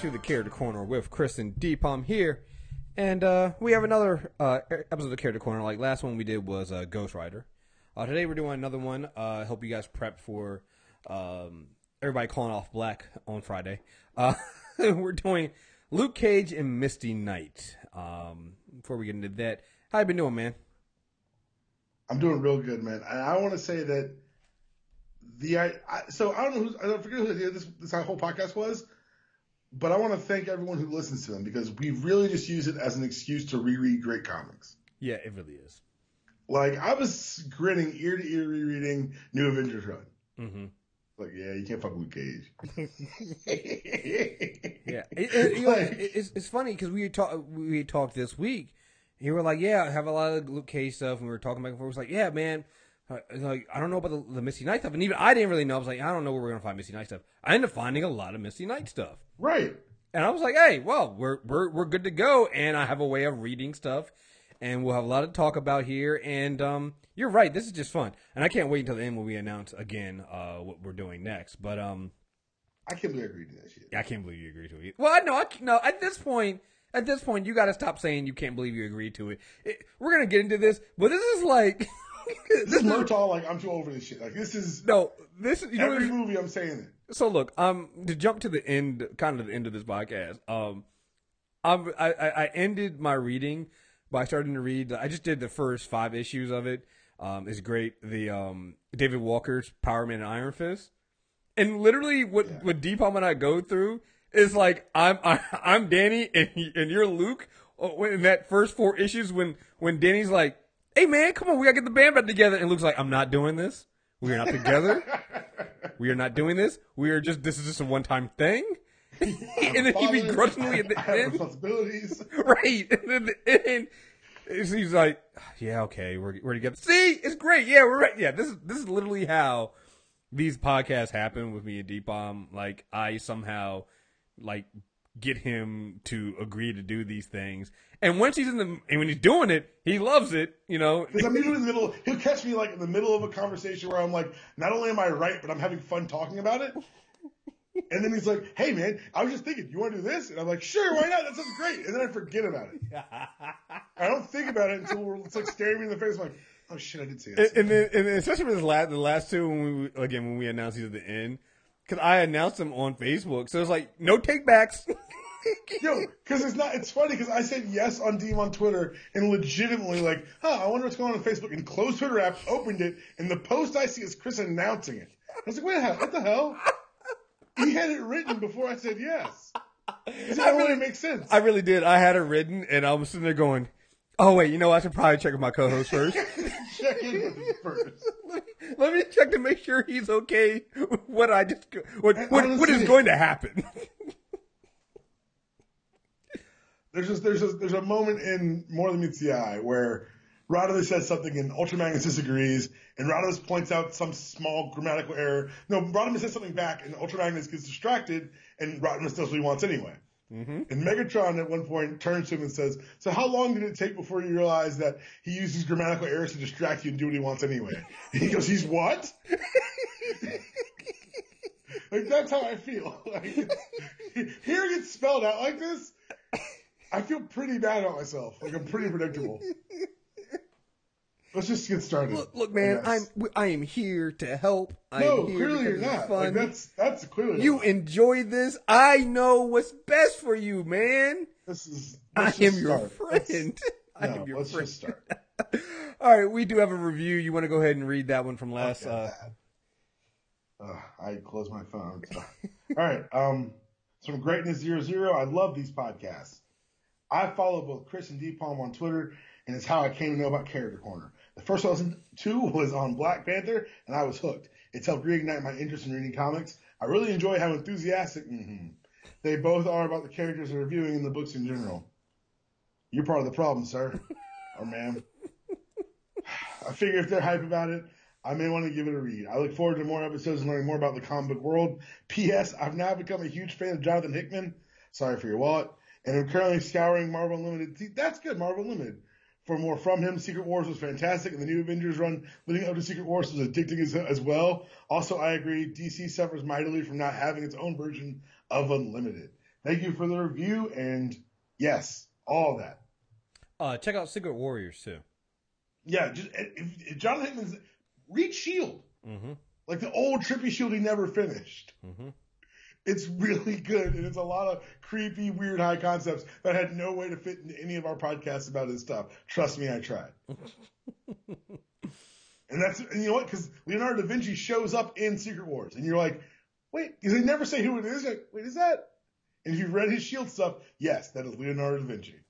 to the Character Corner with Chris and Deepom here. And uh, we have another uh, episode of the Character Corner. Like last one we did was uh, Ghost Rider. Uh, today we're doing another one. Uh, help you guys prep for um, everybody calling off Black on Friday. Uh, we're doing Luke Cage and Misty Knight. Um, before we get into that, how you been doing, man? I'm doing real good, man. And I want to say that the I, I so I don't know who's I don't forget who this this whole podcast was, but I want to thank everyone who listens to them because we really just use it as an excuse to reread great comics. Yeah, it really is. Like I was grinning ear to ear rereading New Avengers Run. Mm-hmm. Like, yeah, you can't fuck Luke Cage. yeah, it, it, you know, it, it's it's funny because we talked we talked this week. You were like, "Yeah, I have a lot of Luke Cage stuff," and we were talking back and forth. It was like, "Yeah, man, like I don't know about the, the Misty Knight stuff," and even I didn't really know. I was like, "I don't know where we're gonna find Misty Knight stuff." I ended up finding a lot of Misty Knight stuff, right? And I was like, "Hey, well, we're we're we're good to go," and I have a way of reading stuff, and we'll have a lot to talk about here. And um, you're right, this is just fun, and I can't wait until the end when we announce again uh, what we're doing next. But um, I can't believe I agreed to that shit. I can't believe you agreed to it. Well, I know, I no. At this point, at this point, you got to stop saying you can't believe you agreed to it. it. We're gonna get into this, but this is like. this is Murtaugh, like I'm too over this shit. Like this is no, this is you every know, movie I'm saying it. So look, um, to jump to the end, kind of the end of this podcast, um, I'm, I I ended my reading by starting to read. I just did the first five issues of it. Um, it's great. The um David Walker's Power Man and Iron Fist, and literally what yeah. what Deepom and I go through is like I'm I, I'm Danny and and you're Luke. Oh, in that first four issues, when when Danny's like, "Hey man, come on, we gotta get the band back together," and Luke's like, "I'm not doing this. We are not together. we are not doing this. We are just this is just a one time thing." and then he begrudgingly at the end, responsibilities, right? And then the end, he's like, "Yeah, okay, we're we're together." See, it's great. Yeah, we're right. Yeah, this is this is literally how these podcasts happen with me and Deepom. Like I somehow like get him to agree to do these things. And once he's in the and when he's doing it, he loves it, you know. Because I'm usually in the middle. He'll catch me like in the middle of a conversation where I'm like, not only am I right, but I'm having fun talking about it. And then he's like, "Hey man, I was just thinking, you want to do this?" And I'm like, "Sure, why not? That sounds great." And then I forget about it. I don't think about it until we're, it's like staring me in the face. I'm like, "Oh shit, I did say that." And, and then, and especially with the last, the last two, when we again when we announced these at the end, because I announced them on Facebook. So it's like no takebacks. Yo, because it's not. It's funny because I said yes on DM on Twitter and legitimately like, huh, I wonder what's going on on Facebook. And closed Twitter app, opened it, and the post I see is Chris announcing it. I was like, wait, what the hell? He had it written before I said yes. It really makes sense. I really did. I had it written, and I was sitting there going, "Oh wait, you know, I should probably check with my co-host first. check in with him first." Let me check to make sure he's okay. What I just what what, what is going to happen? There's just there's a, there's a moment in More Than Meets the Eye where Rodimus says something and Ultra Magnus disagrees, and Rodimus points out some small grammatical error. No, Rodimus says something back, and Ultra Magnus gets distracted, and Rodimus does what he wants anyway. Mm-hmm. And Megatron at one point turns to him and says, "So how long did it take before you realized that he uses grammatical errors to distract you and do what he wants anyway?" And he goes, "He's what?" like that's how I feel. Like, hearing it spelled out like this, I feel pretty bad about myself. Like I'm pretty predictable. Let's just get started. Look, look man, I'm I am here to help. I'm no, here clearly you're not. Like that's that's clearly you enjoy this. I know what's best for you, man. This is. I am your friend. I no, am your let's friend. Just start. All right, we do have a review. You want to go ahead and read that one from last? Okay, uh... uh, I closed my phone. All right, um, from Greatness Zero Zero. I love these podcasts. I follow both Chris and Deepom on Twitter, and it's how I came to know about Character Corner. The first one two was on Black Panther, and I was hooked. It's helped reignite my interest in reading comics. I really enjoy how enthusiastic mm-hmm, they both are about the characters they're reviewing in the books in general. You're part of the problem, sir, or ma'am. I figure if they're hype about it, I may want to give it a read. I look forward to more episodes and learning more about the comic book world. P.S. I've now become a huge fan of Jonathan Hickman. Sorry for your wallet. And I'm currently scouring Marvel Unlimited. See, that's good, Marvel Unlimited for more from him. Secret Wars was fantastic, and the new Avengers run leading up to Secret Wars was addicting as, as well. Also, I agree, DC suffers mightily from not having its own version of Unlimited. Thank you for the review and yes, all that. Uh, check out Secret Warriors too. Yeah, just if, if John Hickman's read Shield, Mm-hmm. like the old trippy Shield he never finished. Mm-hmm. It's really good, and it's a lot of creepy, weird, high concepts that had no way to fit into any of our podcasts about his stuff. Trust me, I tried. and that's and you know what? Because Leonardo da Vinci shows up in Secret Wars, and you're like, wait, they never say who it is. You're like, wait, is that? And if you've read his Shield stuff, yes, that is Leonardo da Vinci.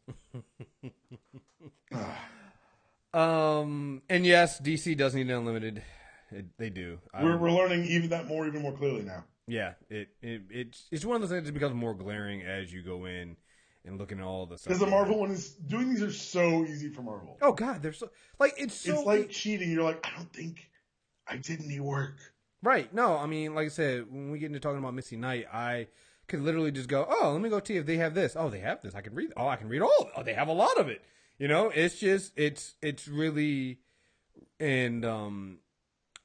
Um, and yes, DC does need unlimited. It, they do. we're Um, we're learning even that more, even more clearly now. Yeah, it, it it's it's one of those things that becomes more glaring as you go in and looking at all the stuff. Because the Marvel one is doing these are so easy for Marvel. Oh God, they're so like it's so it's like cheating. You're like, I don't think I did any work. Right. No, I mean, like I said, when we get into talking about Misty Knight, I could literally just go, oh, let me go see if they have this. Oh, they have this. I can read. Oh, I can read all. Of it. Oh, they have a lot of it. You know, it's just, it's, it's really, and um,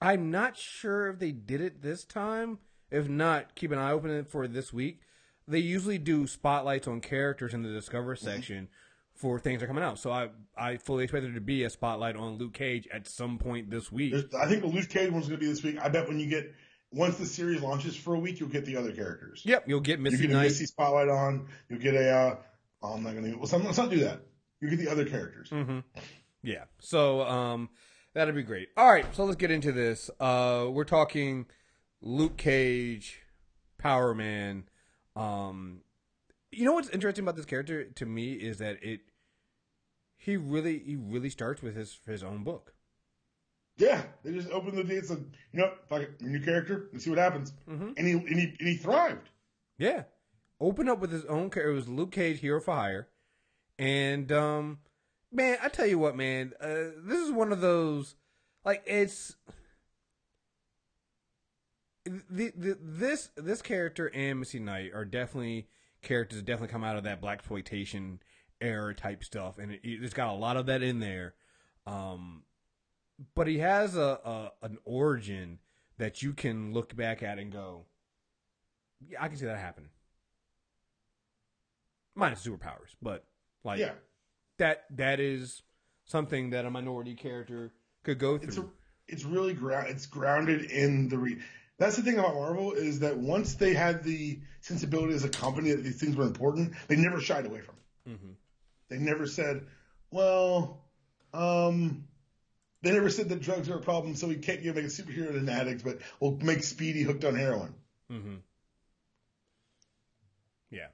I'm not sure if they did it this time. If not, keep an eye open for this week. They usually do spotlights on characters in the Discover section for things that are coming out. So I, I fully expect there to be a spotlight on Luke Cage at some point this week. There's, I think the Luke Cage one's going to be this week. I bet when you get once the series launches for a week, you'll get the other characters. Yep, you'll get You Misty get a. Misty spotlight on. You'll get a. Uh, oh, I'm not going to. Well, let's not- let's not do that. You get the other characters. Mm-hmm. Yeah. So um, that'd be great. All right. So let's get into this. Uh, we're talking Luke Cage, Power Man. Um, you know what's interesting about this character to me is that it he really he really starts with his his own book. Yeah, they just opened the day and you know, fuck it, new character. Let's see what happens. Mm-hmm. And he and he and he thrived. Yeah. Open up with his own character. It was Luke Cage, Hero for Hire. And, um, man, I tell you what, man, uh, this is one of those, like, it's, the, the, this, this character and Missy Knight are definitely characters that definitely come out of that black exploitation era type stuff. And it, it's got a lot of that in there. Um, but he has a, a, an origin that you can look back at and go, yeah, I can see that happening. Minus superpowers, but like Yeah, that that is something that a minority character could go it's a, through. it's really ground. It's grounded in the. Re- That's the thing about Marvel is that once they had the sensibility as a company that these things were important, they never shied away from. it. mm-hmm. They never said, well, um, they never said that drugs are a problem, so we can't give make a superhero an addict, but we'll make Speedy hooked on heroin. Mm-hmm. Yeah.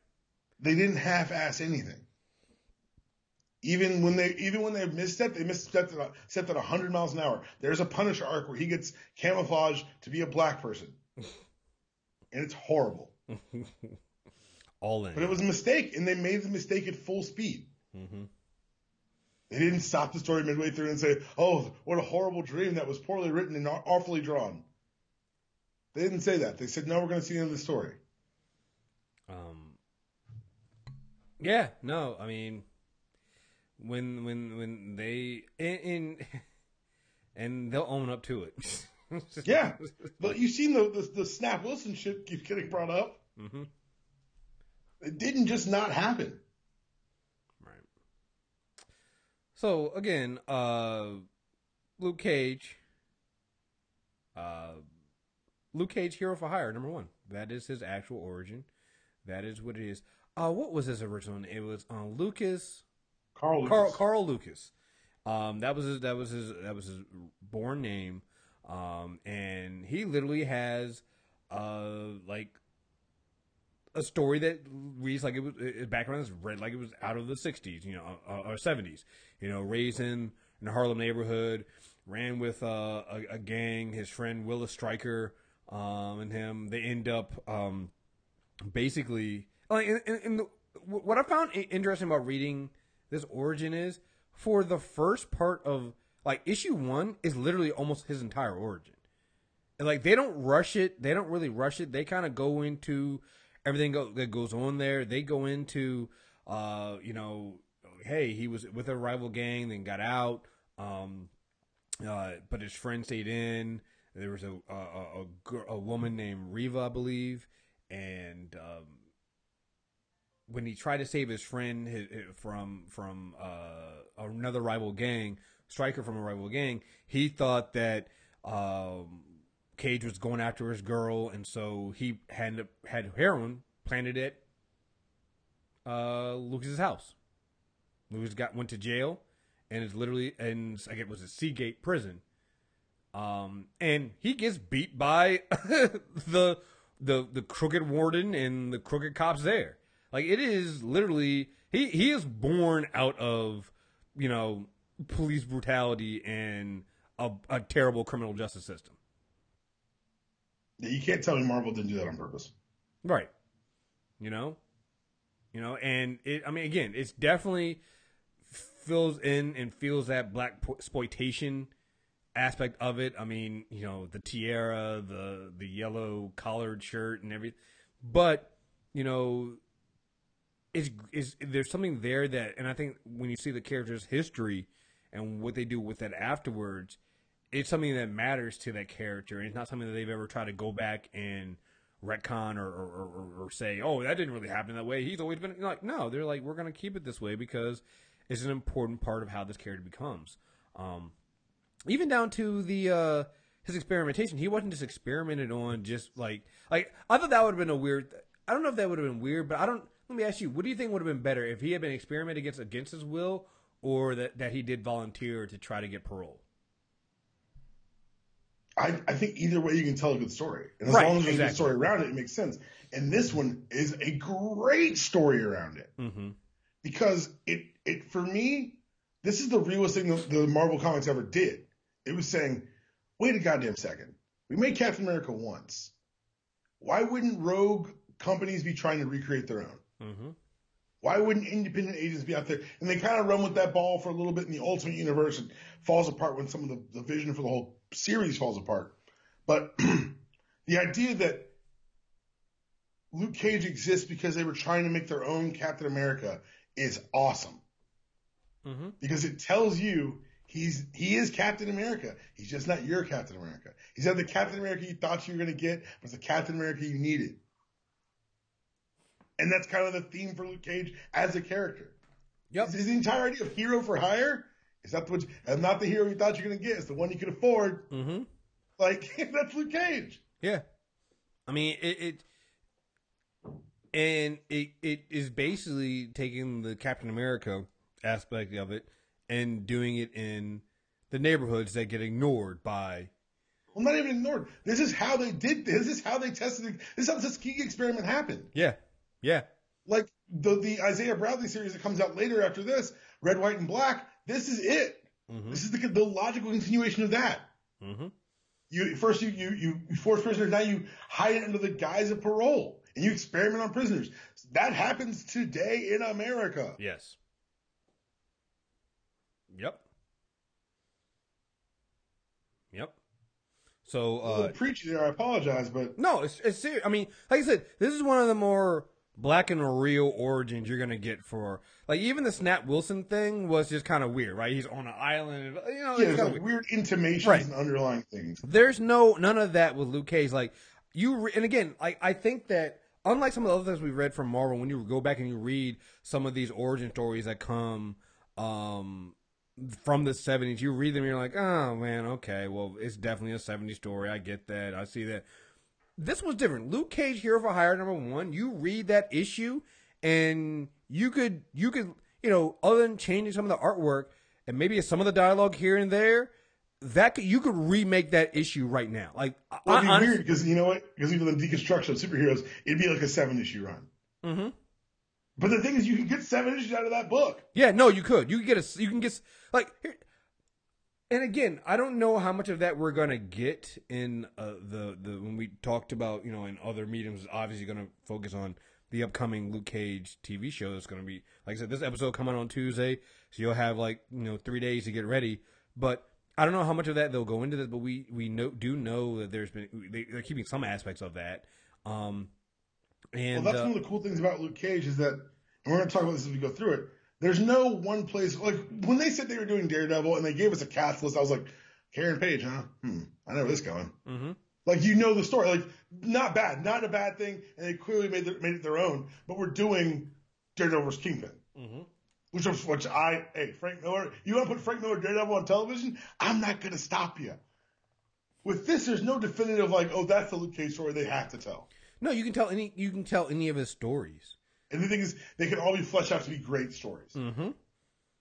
They didn't half-ass anything. Even when they even when they misstepped, they misstepped at, stepped at 100 miles an hour. There's a Punisher arc where he gets camouflaged to be a black person, and it's horrible. All in. But it was a mistake, and they made the mistake at full speed. mm-hmm. They didn't stop the story midway through and say, "Oh, what a horrible dream that was poorly written and awfully drawn." They didn't say that. They said, "No, we're going to see the end of the story." Um. Yeah. No. I mean, when when when they in, in and they'll own up to it. Yeah, but you've seen the, the the Snap Wilson shit keeps getting brought up. Mm-hmm. It didn't just not happen. Right. So again, uh, Luke Cage, uh, Luke Cage, Hero for Hire, number one. That is his actual origin. That is what it is. Uh, what was his original? name? It was uh, Lucas. Carl. Carl Lucas. Carl Lucas. Um, that was his. That was his. That was his born name. Um, and he literally has, uh, like a story that reads like it was his background is read like it was out of the '60s, you know, uh, or '70s. You know, raised in in a Harlem neighborhood, ran with uh, a, a gang. His friend Willis Stryker um, and him. They end up um, basically like in, in, in the, what I found interesting about reading this origin is for the first part of like issue one is literally almost his entire origin. And like they don't rush it, they don't really rush it. They kind of go into everything go, that goes on there. They go into uh, you know, hey, he was with a rival gang, then got out. Um, uh, but his friend stayed in. There was a a, a, a, woman named Riva, I believe, and um, when he tried to save his friend from from uh, another rival gang, Stryker from a rival gang, he thought that um, Cage was going after his girl, and so he had had heroin planted at uh, Lucas's house. Lucas got went to jail, and is literally in I guess was a Seagate prison. Um, and he gets beat by the the the crooked warden and the crooked cops there. Like it is literally he he is born out of you know police brutality and a, a terrible criminal justice system. You can't tell me Marvel didn't do that on purpose. Right. You know? You know, and it I mean again, it's definitely fills in and feels that black exploitation aspect of it. I mean, you know, the tiara, the the yellow collared shirt and everything. But, you know, is is there's something there that and I think when you see the character's history and what they do with that afterwards, it's something that matters to that character and it's not something that they've ever tried to go back and retcon or, or, or, or say, oh, that didn't really happen that way. He's always been like, no, they're like, we're to keep it this way because it's an important part of how this character becomes. Um, even down to the uh, his experimentation, he wasn't just experimented on just like like I thought that would have been a weird. I don't know if that would have been weird, but I don't. Let me ask you, what do you think would have been better if he had been experimented against against his will, or that that he did volunteer to try to get parole? I, I think either way you can tell a good story. And as Right, long as there's a good story around it, it makes sense. And this one is a great story around it. Mm-hmm. Because it it for me, this is the realest thing the, the Marvel comics ever did. It was saying, wait a goddamn second. We made Captain America once. Why wouldn't rogue companies be trying to recreate their own? Mm-hmm. Why wouldn't independent agents be out there? And they kind of run with that ball for a little bit in the Ultimate Universe and falls apart when some of the, the vision for the whole series falls apart. But the idea that Luke Cage exists because they were trying to make their own Captain America is awesome Mm-hmm. because it tells you he's he is Captain America. He's just not your Captain America. He's not the Captain America you thought you were going to get, but it's the Captain America you needed. And that's kind of the theme for Luke Cage as a character. Yep. His, his entire idea of hero for hire is not the one, and not the hero you thought you were going to get. It's the one you could afford. Mm-hmm. Like that's Luke Cage. Yeah. I mean, it, it and it it is basically taking the Captain America aspect of it and doing it in the neighborhoods that get ignored by. Well, not even ignored. This is how they did. This This is how they tested. it. This is how the Tuskegee experiment happened. Yeah. Yeah. like the the Isaiah Bradley series that comes out later after this, Red, White, and Black. This is it. Mm-hmm. This is the, the logical continuation of that. Mm-hmm. You first you, you you force prisoners, now you hide it under the guise of parole, and you experiment on prisoners. That happens today in America. Yes. Yep. Yep. So uh preachy there. I apologize, but no, it's it's serious. I mean, like I said, this is one of the more black and real origins you're gonna get for like even the Snap Wilson thing was just kind of weird, right? He's on an island, you know. yeah, it's like weird. weird intimations Right. and underlying things. There's no none of that with Luke Cage. Like you, re- and again, like I think that unlike some of the other things we've read from Marvel, when you go back and you read some of these origin stories that come um, from the '70s, you read them, and you're like, oh man, okay, well, it's definitely a '70s story. I get that. I see that. This was different. Luke Cage, Hero for Hire, number one. You read that issue, and you could, you could, you know, other than changing some of the artwork and maybe some of the dialogue here and there, that could, you could remake that issue right now. Like, Well, it'd be I, weird because you know what? Because even the deconstruction of superheroes, it'd be like a seven issue run. hmm But the thing is, you can get seven issues out of that book. Yeah, no, you could. You can get a. You can get like. Here, and again, I don't know how much of that we're gonna get in uh, the the when we talked about you know in other mediums. Obviously, going to focus on the upcoming Luke Cage TV show. That's going to be like I said, this episode coming on Tuesday, so you'll have like you know three days to get ready. But I don't know how much of that they'll go into this. But we we know do know that there's been they, they're keeping some aspects of that. Um, and well, that's uh, one of the cool things about Luke Cage is that, and we're going to talk about this as we go through it. There's no one place like when they said they were doing Daredevil and they gave us a cast list. I was like, Karen Page, huh? Hmm, I know where this is going. mhm. Like you know the story, like not bad, not a bad thing, and they clearly made the, made it their own. But we're doing Daredevil vs. Kingpin. Mm-hmm. Which, was- which I, hey, Frank Miller, you want to put Frank Miller Daredevil on television? I'm not going to stop you. With this, there's no definitive like, oh, that's the Luke Cage story they have to tell. No, you can tell any you can tell any of his stories. And the thing is, they can all be fleshed out to be great stories. Mm-hmm.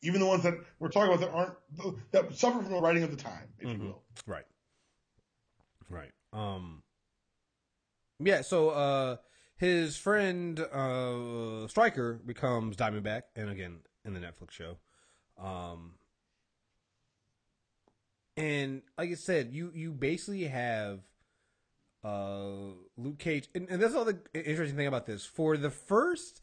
Even the ones that we're talking about that aren't, that suffer from the writing of the time, if Mhm. you will. Right. Right. Um Yeah, so uh his friend uh Stryker becomes Diamondback and again in the Netflix show. Um and like I said, you you basically have uh Luke Cage and, and that's all the interesting thing about this. For the first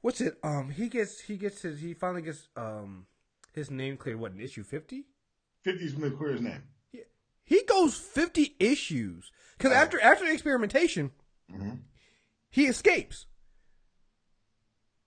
what's it? Um he gets he gets his he finally gets um his name cleared what in issue fifty? 50's when they clear his name. He goes 50 issues because Oh. after after the experimentation, Mhm. he escapes.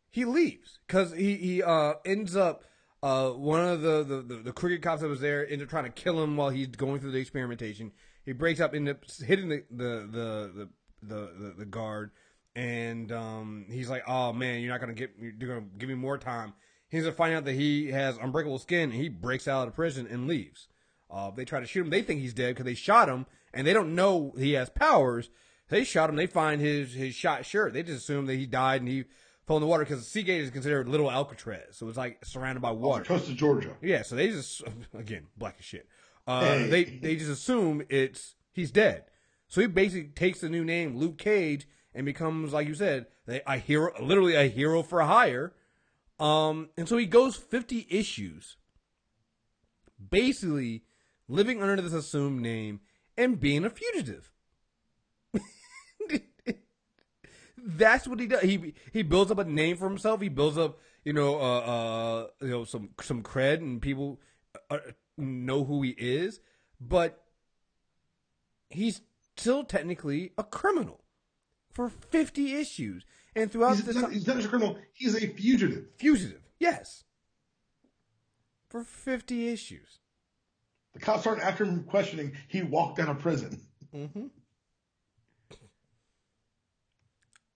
He leaves because he he uh ends up uh one of the, the the the cricket cops that was there ended up trying to kill him while he's going through the experimentation. He breaks up, ends up hitting the the the the the, the, guard, and um he's like, "Oh man, you're not gonna get you're gonna give me more time." He ends up finding out that he has unbreakable skin, and he breaks out of prison and leaves. Uh, they try to shoot him. They think he's dead because they shot him, and they don't know he has powers. They shot him. They find his his shot shirt. They just assume that he died and he fell in the water because Seagate is considered little Alcatraz, so it's like surrounded by Off water. the coast of Georgia. Yeah, so they just again black as shit. Uh, Hey. They they just assume it's he's dead. So he basically takes the new name Luke Cage and becomes, like you said, a, hero, literally a hero for hire. Um, and so he goes fifty issues, basically living under this assumed name and being a fugitive. That's what he does. He he builds up a name for himself. He builds up, you know, uh, uh, you know, some some cred, and people uh, know who he is. But he's still technically a criminal for fifty issues, and throughout He's this not, time, he's not just a criminal, he's a fugitive. fugitive, yes, for fifty issues. The cops aren't after him questioning, he walked out of prison. Mm-hmm.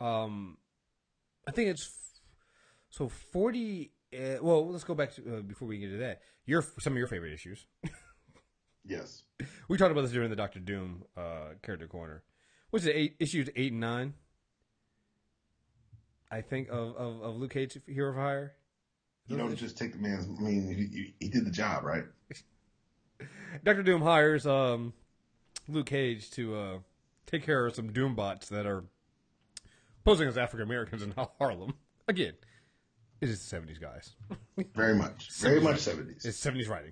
Um, I think it's f- so forty. Uh, well, let's go back to uh, before we get to that. Your some of your favorite issues. Yes. We talked about this during the Doctor Doom uh, character corner. What's it? Eight issues eight and nine. I think of of, of Luke Cage Hero of Hire. You don't just take the man's, I mean, he, he, he did the job, right? Doctor Doom hires um, Luke Cage to uh, take care of some Doom bots that are posing as African Americans in Harlem. Again, it is the seventies, guys. Very much. Very much 70s. It's seventies writing.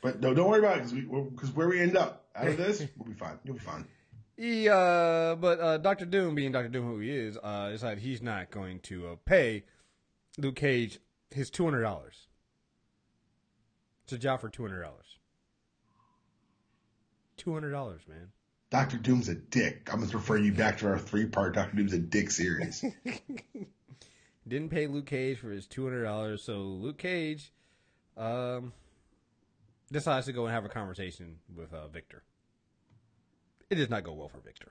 But no, don't worry about it because where we end up out of this, we'll be fine. You'll be fine. He, uh, but uh, Doctor Doom, being Doctor Doom, who he is, uh, decided he's not going to uh, pay Luke Cage his two hundred dollars. It's a job for two hundred dollars. Two hundred dollars, man. Doctor Doom's a dick. I'm going to refer you back to our three part Doctor Doom's a dick series. Didn't pay Luke Cage for his two hundred dollars, so Luke Cage, um, decides to go and have a conversation with uh, Victor. It does not go well for Victor,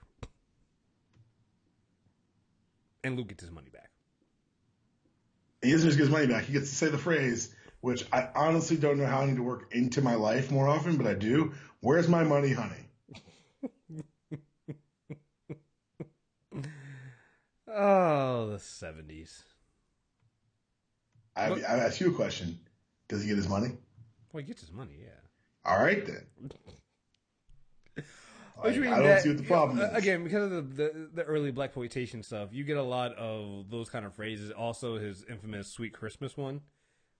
and Luke gets his money back. he doesn't just get his money back. He gets to say the phrase, which I honestly don't know how I need to work into my life more often, but I do. Where's my money, honey? Oh, the seventies. I, I ask you a question. Does he get his money? Well, he gets his money, yeah. All right then. Like, means I don't that- see what the problem uh, is. Again, because of the, the the early black exploitation stuff, you get a lot of those kind of phrases. Also, his infamous "Sweet Christmas" one,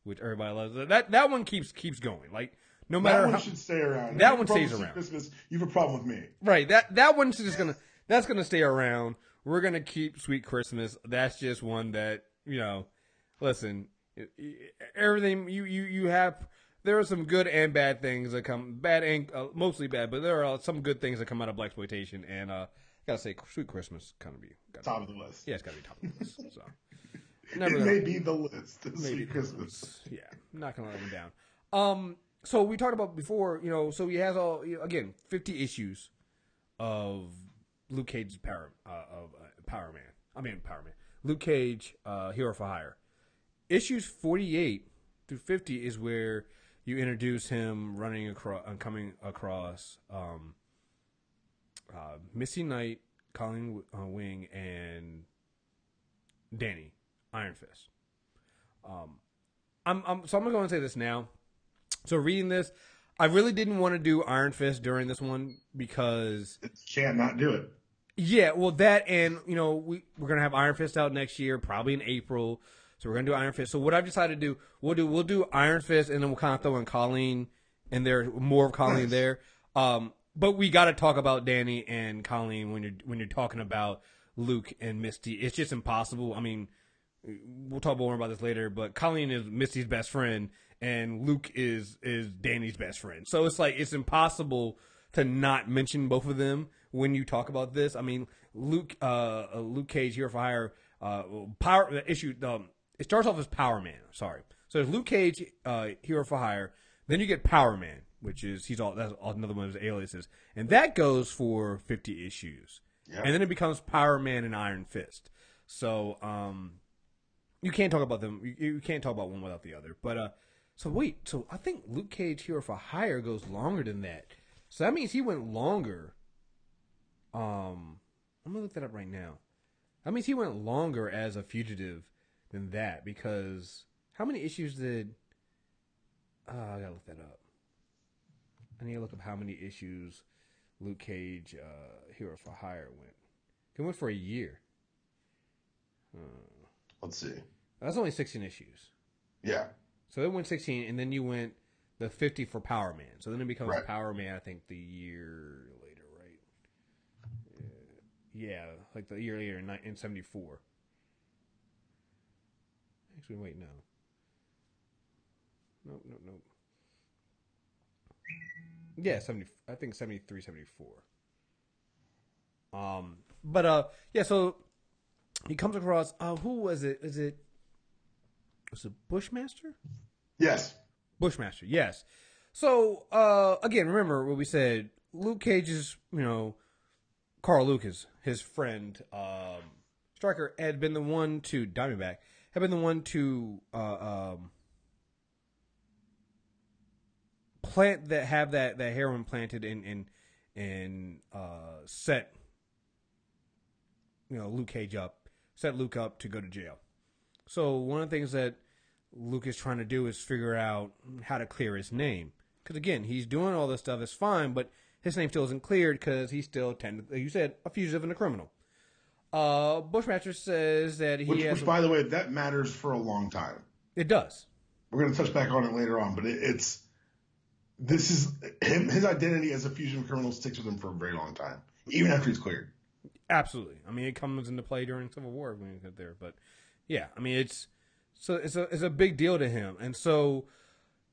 which everybody loves. That that one keeps keeps going. Like no matter that one how should stay around. That one stays around. Christmas, you have a problem with me. right that that one's just gonna that's gonna stay around. We're gonna keep "Sweet Christmas." That's just one that you know. Listen, everything you you you have. There are some good and bad things that come bad and uh, mostly bad, but there are some good things that come out of black exploitation. And uh, gotta say, "Sweet Christmas" kind of be gotta Top of the list. Yeah, it's got to be top of the list. So it never may gonna, be the list. maybe Sweet Christmas. Yeah, not gonna let him down. Um, so we talked about before, you know. So he has all you know, again fifty issues of Luke Cage's power uh, of uh, Power Man. I mean Power Man. Luke Cage, uh, Hero for Hire. Issues 48 through 50 is where you introduce him running across, uh, coming across um, uh, Missy Knight, Colleen uh, Wing, and Danny Iron Fist. Um, I'm, I'm so I'm gonna go and say this now. So reading this, I really didn't want to do Iron Fist during this one because can't not do it. Yeah, well, that and you know we we're gonna have Iron Fist out next year, probably in April. So we're gonna do Iron Fist. So what I've decided to do, we'll do we'll do Iron Fist, and then we'll kind of throw in Colleen and there more of Colleen Nice. there. Um, but we got to talk about Danny and Colleen when you're when you're talking about Luke and Misty. It's just impossible. I mean, we'll talk more about this later. But Colleen is Misty's best friend, and Luke is is Danny's best friend. So it's like it's impossible to not mention both of them when you talk about this. I mean, Luke uh, Luke Cage here for hire uh, power issue. Um, it starts off as Power Man. Sorry, so there's Luke Cage uh, Hero for Hire. Then you get Power Man, which is he's all that's another one of his aliases, and that goes for 50 issues. Yeah. And then it becomes Power Man and Iron Fist. So um, you can't talk about them. You, you can't talk about one without the other. But uh, so wait, so I think Luke Cage Hero for Hire goes longer than that. So that means he went longer. Um, I'm gonna look that up right now. That means he went longer as a fugitive than that because how many issues did? Uh, I gotta look that up. I need to look up how many issues Luke Cage uh, Hero for Hire went. He went for a year. Let's see. That's only 16 issues. Yeah. So it went 16, and then you went the 50 for Power Man. So then it becomes Right. Power Man, I think, the year later, right? Uh, yeah, like the year later in, in 74. Actually, wait, no. Nope, nope, nope. Yeah, 70, I think 73, 74. Um, but, uh, yeah, so he comes across, uh, who was it? Is it, was it Bushmaster? Yes. Bushmaster, yes. So uh, again, remember what we said. Luke Cage's, you know, Carl Lucas, his friend, um, Stryker had been the one to Diamondback had been the one to uh, um, plant that have that that heroin planted and and and uh, set you know Luke Cage up, set Luke up to go to jail. So one of the things that Luke is trying to do is figure out how to clear his name. Because again, he's doing all this stuff. It's fine, but his name still isn't cleared because he's still, technically, you said, a fugitive and a criminal. Uh, Bushmaster says that he Which, has. which, by the way, that matters for a long time. it does. We're going to touch back on it later on, but it, it's this is him. His identity as a fusion criminal sticks with him for a very long time, even after he's cleared. Absolutely. I mean, it comes into play during Civil War when you get there. But yeah, I mean, it's so it's a it's a big deal to him, and so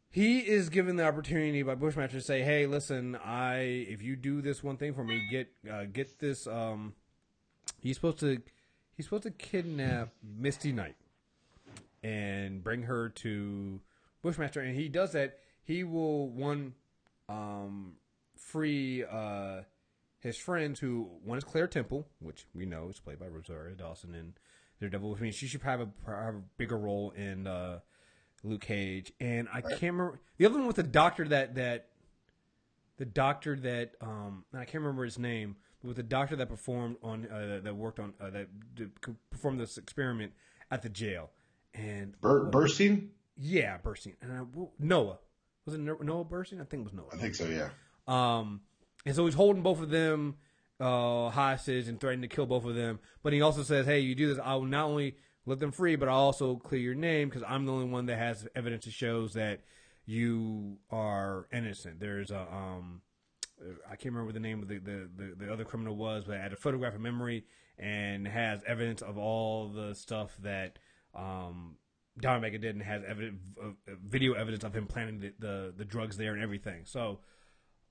he is given the opportunity by Bushmaster to say, "Hey, listen, I if you do this one thing for me, get uh, get this. Um, he's supposed to he's supposed to kidnap Misty Knight and bring her to Bushmaster, and he does that. He will one um, free uh, his friends who one is Claire Temple, which we know is played by Rosario Dawson in Daredevil, which means she should have a, have a bigger role in uh, Luke Cage. And I can't remember the other one with the doctor that that the doctor that um I can't remember his name, with the doctor that performed on uh, that worked on uh, that did, performed this experiment at the jail. And Bur- Burstein? yeah, Burstein and I, Noah was it Noah Burstein? I think it was Noah. I think so. Yeah. Um, and so he's holding both of them uh, hostage and threatening to kill both of them. But he also says, "Hey, you do this, I will not only let them free, but I'll also clear your name because I'm the only one that has evidence that shows that you are innocent." There's a um, I can't remember what the name of the, the, the, the other criminal was, but I had a photographic memory and has evidence of all the stuff that um, Diamondback did and has evidence, uh, video evidence of him planting the, the, the drugs there and everything. So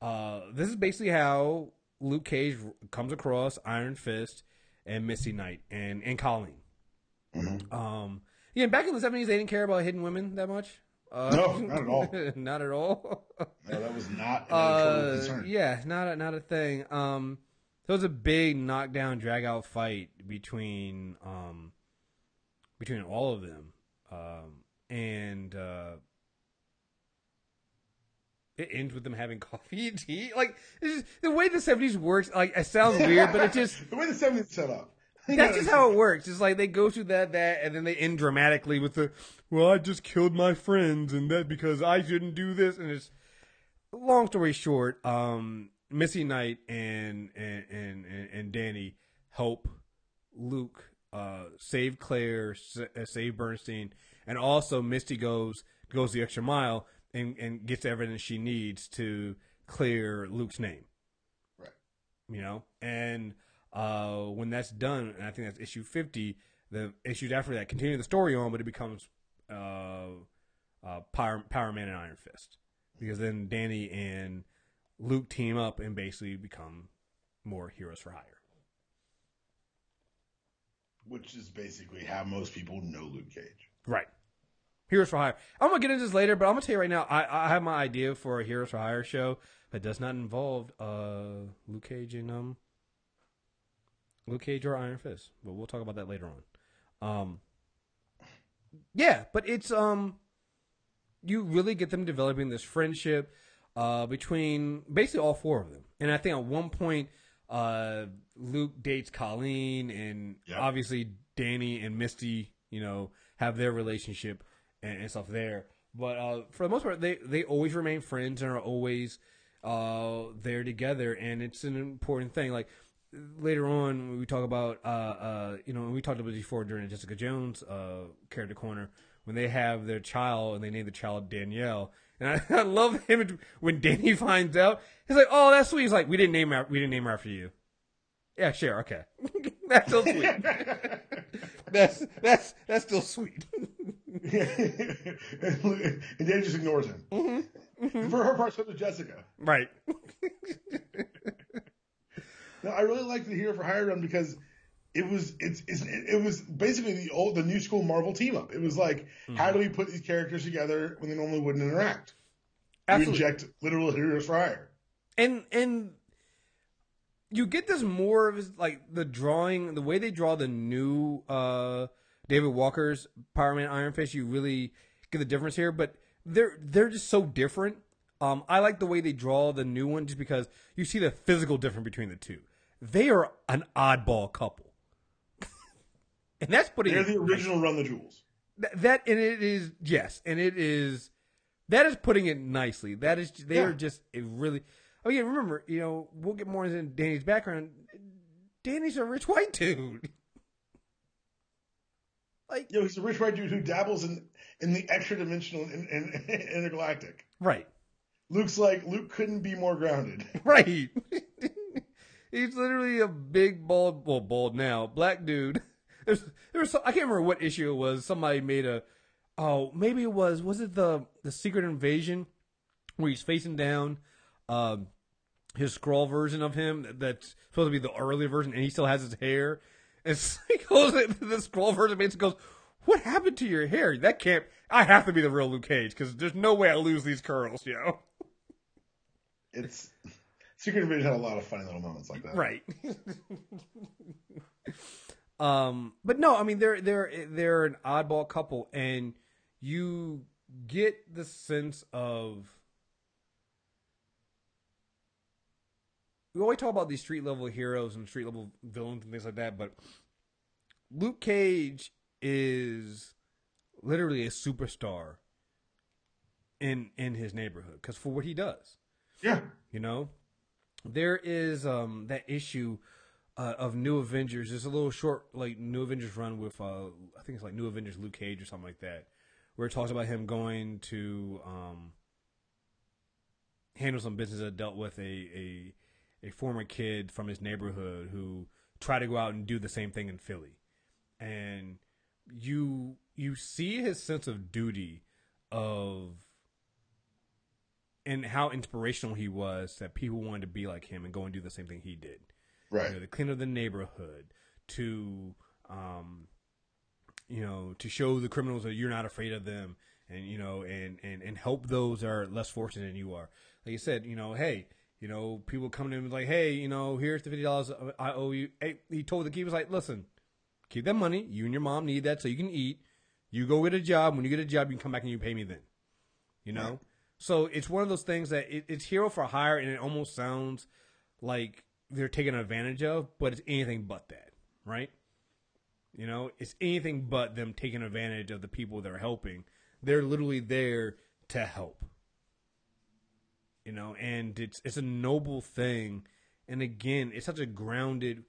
uh, this is basically how Luke Cage comes across Iron Fist and Misty Knight and, and Colleen. Mhm. Um, yeah, back in the 70s, they didn't care about hidden women that much. Uh, No, not at all. not at all. No, that was not Uh, concern. yeah, not a, not a thing. Um, there was a big knockdown, drag out fight between um, between all of them, um, and uh, it ends with them having coffee and tea. Like just, the way the seventies works, like it sounds weird, but it just the way the seventies set up. that's just how it works. It's like they go through that, that, and then they end dramatically with the, well, I just killed my friends, and that because I shouldn't do this. And it's, long story short, um, Missy Knight and, and, and, and Danny help Luke, uh, save Claire, uh, save Bernstein, and also Misty goes, goes the extra mile and, and gets everything she needs to clear Luke's name. Right. You know, and, uh, when that's done, and I think that's issue 50, the issues after that continue the story on, but it becomes uh, uh, Power, Power Man and Iron Fist. Because then Danny and Luke team up and basically become more heroes for hire. Which is basically how most people know Luke Cage. Right. Heroes for Hire. I'm gonna get into this later, but I'm gonna tell you right now. I, I have my idea for a Heroes for Hire show that does not involve uh, Luke Cage and um, Luke Cage or Iron Fist, but we'll talk about that later on. Um, yeah, but it's um, you really get them developing this friendship uh, between basically all four of them, and I think at one point, uh, Luke dates Colleen, and Yep. obviously Danny and Misty, you know, have their relationship and, and stuff there. But uh, for the most part, they they always remain friends and are always uh, there together, and it's an important thing. Like later on, when we talk about uh, uh, you know, we talked about before during Jessica Jones uh, character corner when they have their child and they name the child Danielle. And I, I love him when Danny finds out. He's like, "Oh, that's sweet." He's like, "We didn't name her. We didn't name her after you." Yeah, sure, okay. that's still sweet. that's that's that's still sweet. and Danny just ignores him. Mm-hmm. For her part, so does Jessica. right. No, I really like the Hero for Hire run because it was it's, it's it was basically the old the new school Marvel team up. It was like how do we put these characters together when they normally wouldn't interact? You inject literal Heroes for Hire. and and you get this more of like the drawing, the way they draw the new uh, David Walker's Power Man Iron Fist. You really get the difference here, but they're they're just so different. Um, I like the way they draw the new one just because you see the physical difference between the two. They are an oddball couple, and that's putting They're the original Run the Jewels. Th- that and it is yes, and it is that is putting it nicely. That is they Yeah. are just a really. Oh yeah, remember you know we'll get more into Danny's background. Danny's a rich white dude. like You know, he's a rich white dude who dabbles in in the extra dimensional and in, in, intergalactic. right, Luke's like Luke couldn't be more grounded. right. He's literally a big bald, well, bald now, black dude. There's, there was, some, I can't remember what issue it was. Somebody made a, oh, maybe it was, was it the the Secret Invasion, where he's facing down, um, his Skrull version of him that's supposed to be the early version, and he still has his hair. And he goes, the Skrull version basically goes, "What happened to your hair? That can't. I have to be the real Luke Cage because there's no way I lose these curls, yo." It's Secret Invasion had a lot of funny little moments like that. Right. um, but no, I mean they're they're they're an oddball couple, and you get the sense of. We always talk about these street level heroes and street level villains and things like that, but Luke Cage is literally a superstar in in his neighborhood because for what he does. Yeah. You know, there is um that issue uh, of New Avengers. There's a little short like New Avengers run with uh I think it's like New Avengers Luke Cage or something like that, where it talks about him going to um handle some business that dealt with a a a former kid from his neighborhood who tried to go out and do the same thing in Philly, and you you see his sense of duty of and how inspirational he was that people wanted to be like him and go and do the same thing he did. Right. You know, to clean up the neighborhood, to um, you know, to show the criminals that you're not afraid of them, and you know, and and and help those that are less fortunate than you are. Like you said, you know, hey, you know, people come to in like, hey, you know, here's the fifty dollars I owe you. Hey, he told the kid he was like, listen, keep that money. You and your mom need that so you can eat. You go get a job. When you get a job, you can come back and you pay me then. You know? Right. So it's one of those things that it, it's hero for hire, and it almost sounds like they're taken advantage of, but it's anything but that, right? You know, it's anything but them taking advantage of the people they're helping. They're literally there to help. You know, and it's it's a noble thing. And again, it's such a grounded,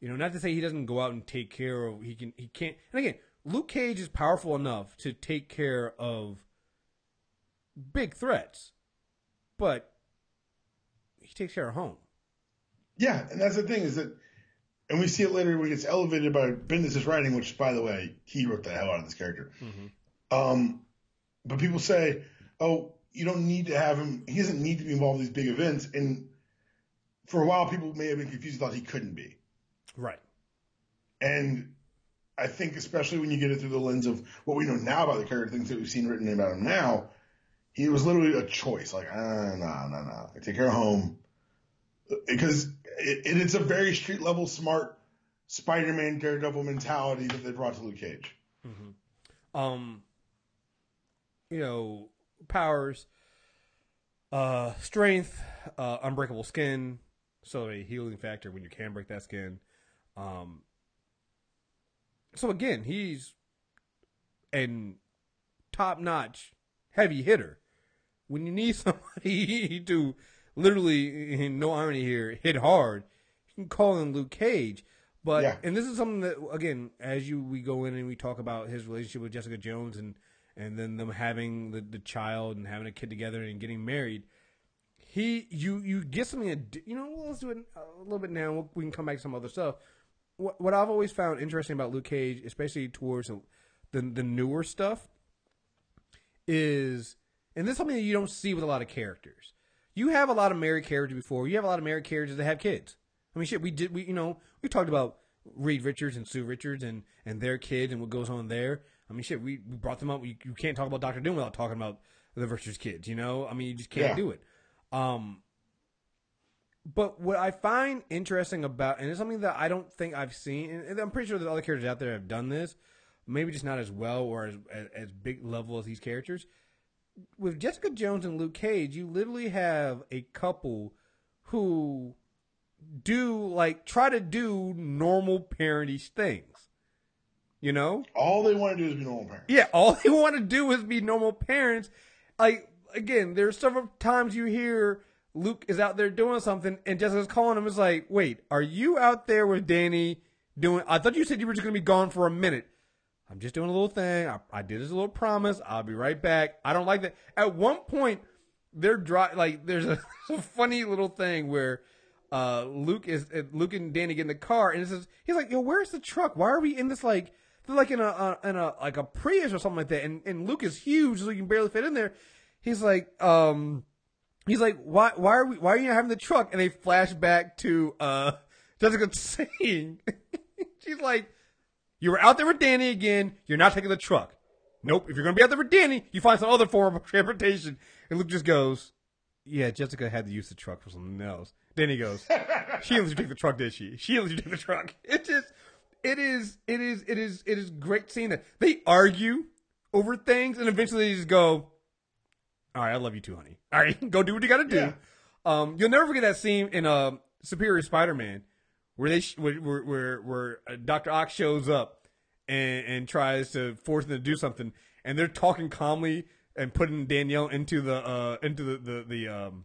you know, not to say he doesn't go out and take care of he can he can't. And again, Luke Cage is powerful enough to take care of big threats, but he takes care of home. Yeah, and that's the thing is that, and we see it later when it gets elevated by Bendis' writing, which, by the way, he wrote the hell out of this character. Um, but people say, oh, you don't need to have him. He doesn't need to be involved in these big events. And for a while, people may have been confused, thought he couldn't be. Right. And I think, especially when you get it through the lens of what we know now about the character, things that we've seen written about him now, he was literally a choice. Like, ah, nah, nah, nah. I take of home. Because it, it, it's a very street level smart Spider-Man Daredevil mentality that they brought to Luke Cage. um, you know, powers, uh, strength, uh, unbreakable skin, so a healing factor when you can break that skin. Um, so again, he's an top notch heavy hitter. When you need somebody to literally, no irony here, hit hard, you can call in Luke Cage. But Yeah. and this is something that again, as you we go in and we talk about his relationship with Jessica Jones and and then them having the, the child and having a kid together and getting married. He you you get something that you know. well, Let's do it a little bit now. We can come back to some other stuff. What what I've always found interesting about Luke Cage, especially towards the the, the newer stuff, is and this is something that you don't see with a lot of characters. You have a lot of married characters before. You have a lot of married characters that have kids. I mean, shit. We did. We you know we talked about Reed Richards and Sue Richards and and their kids and what goes on there. I mean, shit. We, we brought them up. You, you can't talk about Doctor Doom without talking about the Richards kids. You know. I mean, you just can't Yeah. do it. Um. But what I find interesting about, and it's something that I don't think I've seen, and I'm pretty sure that other characters out there have done this, maybe just not as well or as, as, as big level as these characters. With Jessica Jones and Luke Cage, you literally have a couple who do like try to do normal parentish things. You know? All they want to do is be normal parents. Yeah, all they want to do is be normal parents. Like again, there's several times you hear Luke is out there doing something, and Jessica's calling him. It's like, wait, are you out there with Danny doing? I thought you said you were just gonna be gone for a minute. I'm just doing a little thing. I, I did this little promise. I'll be right back. I don't like that. At one point, they're dry. Like there's a, a funny little thing where uh, Luke is uh, Luke and Danny get in the car, and it says he's like, "Yo, where's the truck? Why are we in this like they're like in a, a in a like a Prius or something like that?" And and Luke is huge, so you can barely fit in there. He's like, um, he's like, "Why why are we why are you not having the truck?" And they flash back to uh, Jessica saying, she's like, "You were out there with Danny again. You're not taking the truck." Nope. If you're gonna be out there with Danny, you find some other form of transportation. And Luke just goes, "Yeah, Jessica had to use the truck for something else." Danny goes, "She didn't let you take the truck, did she? She didn't let you take the truck." It just, it is, it is, it is, it is great seeing that they argue over things, and eventually they just go, "All right, I love you too, honey. All right, go do what you got to do." Yeah. Um, you'll never forget that scene in uh, Superior Spider-Man where they sh- where where where, where uh, Doctor Ock shows up and and tries to force them to do something, and they're talking calmly and putting Danielle into the uh into the the the um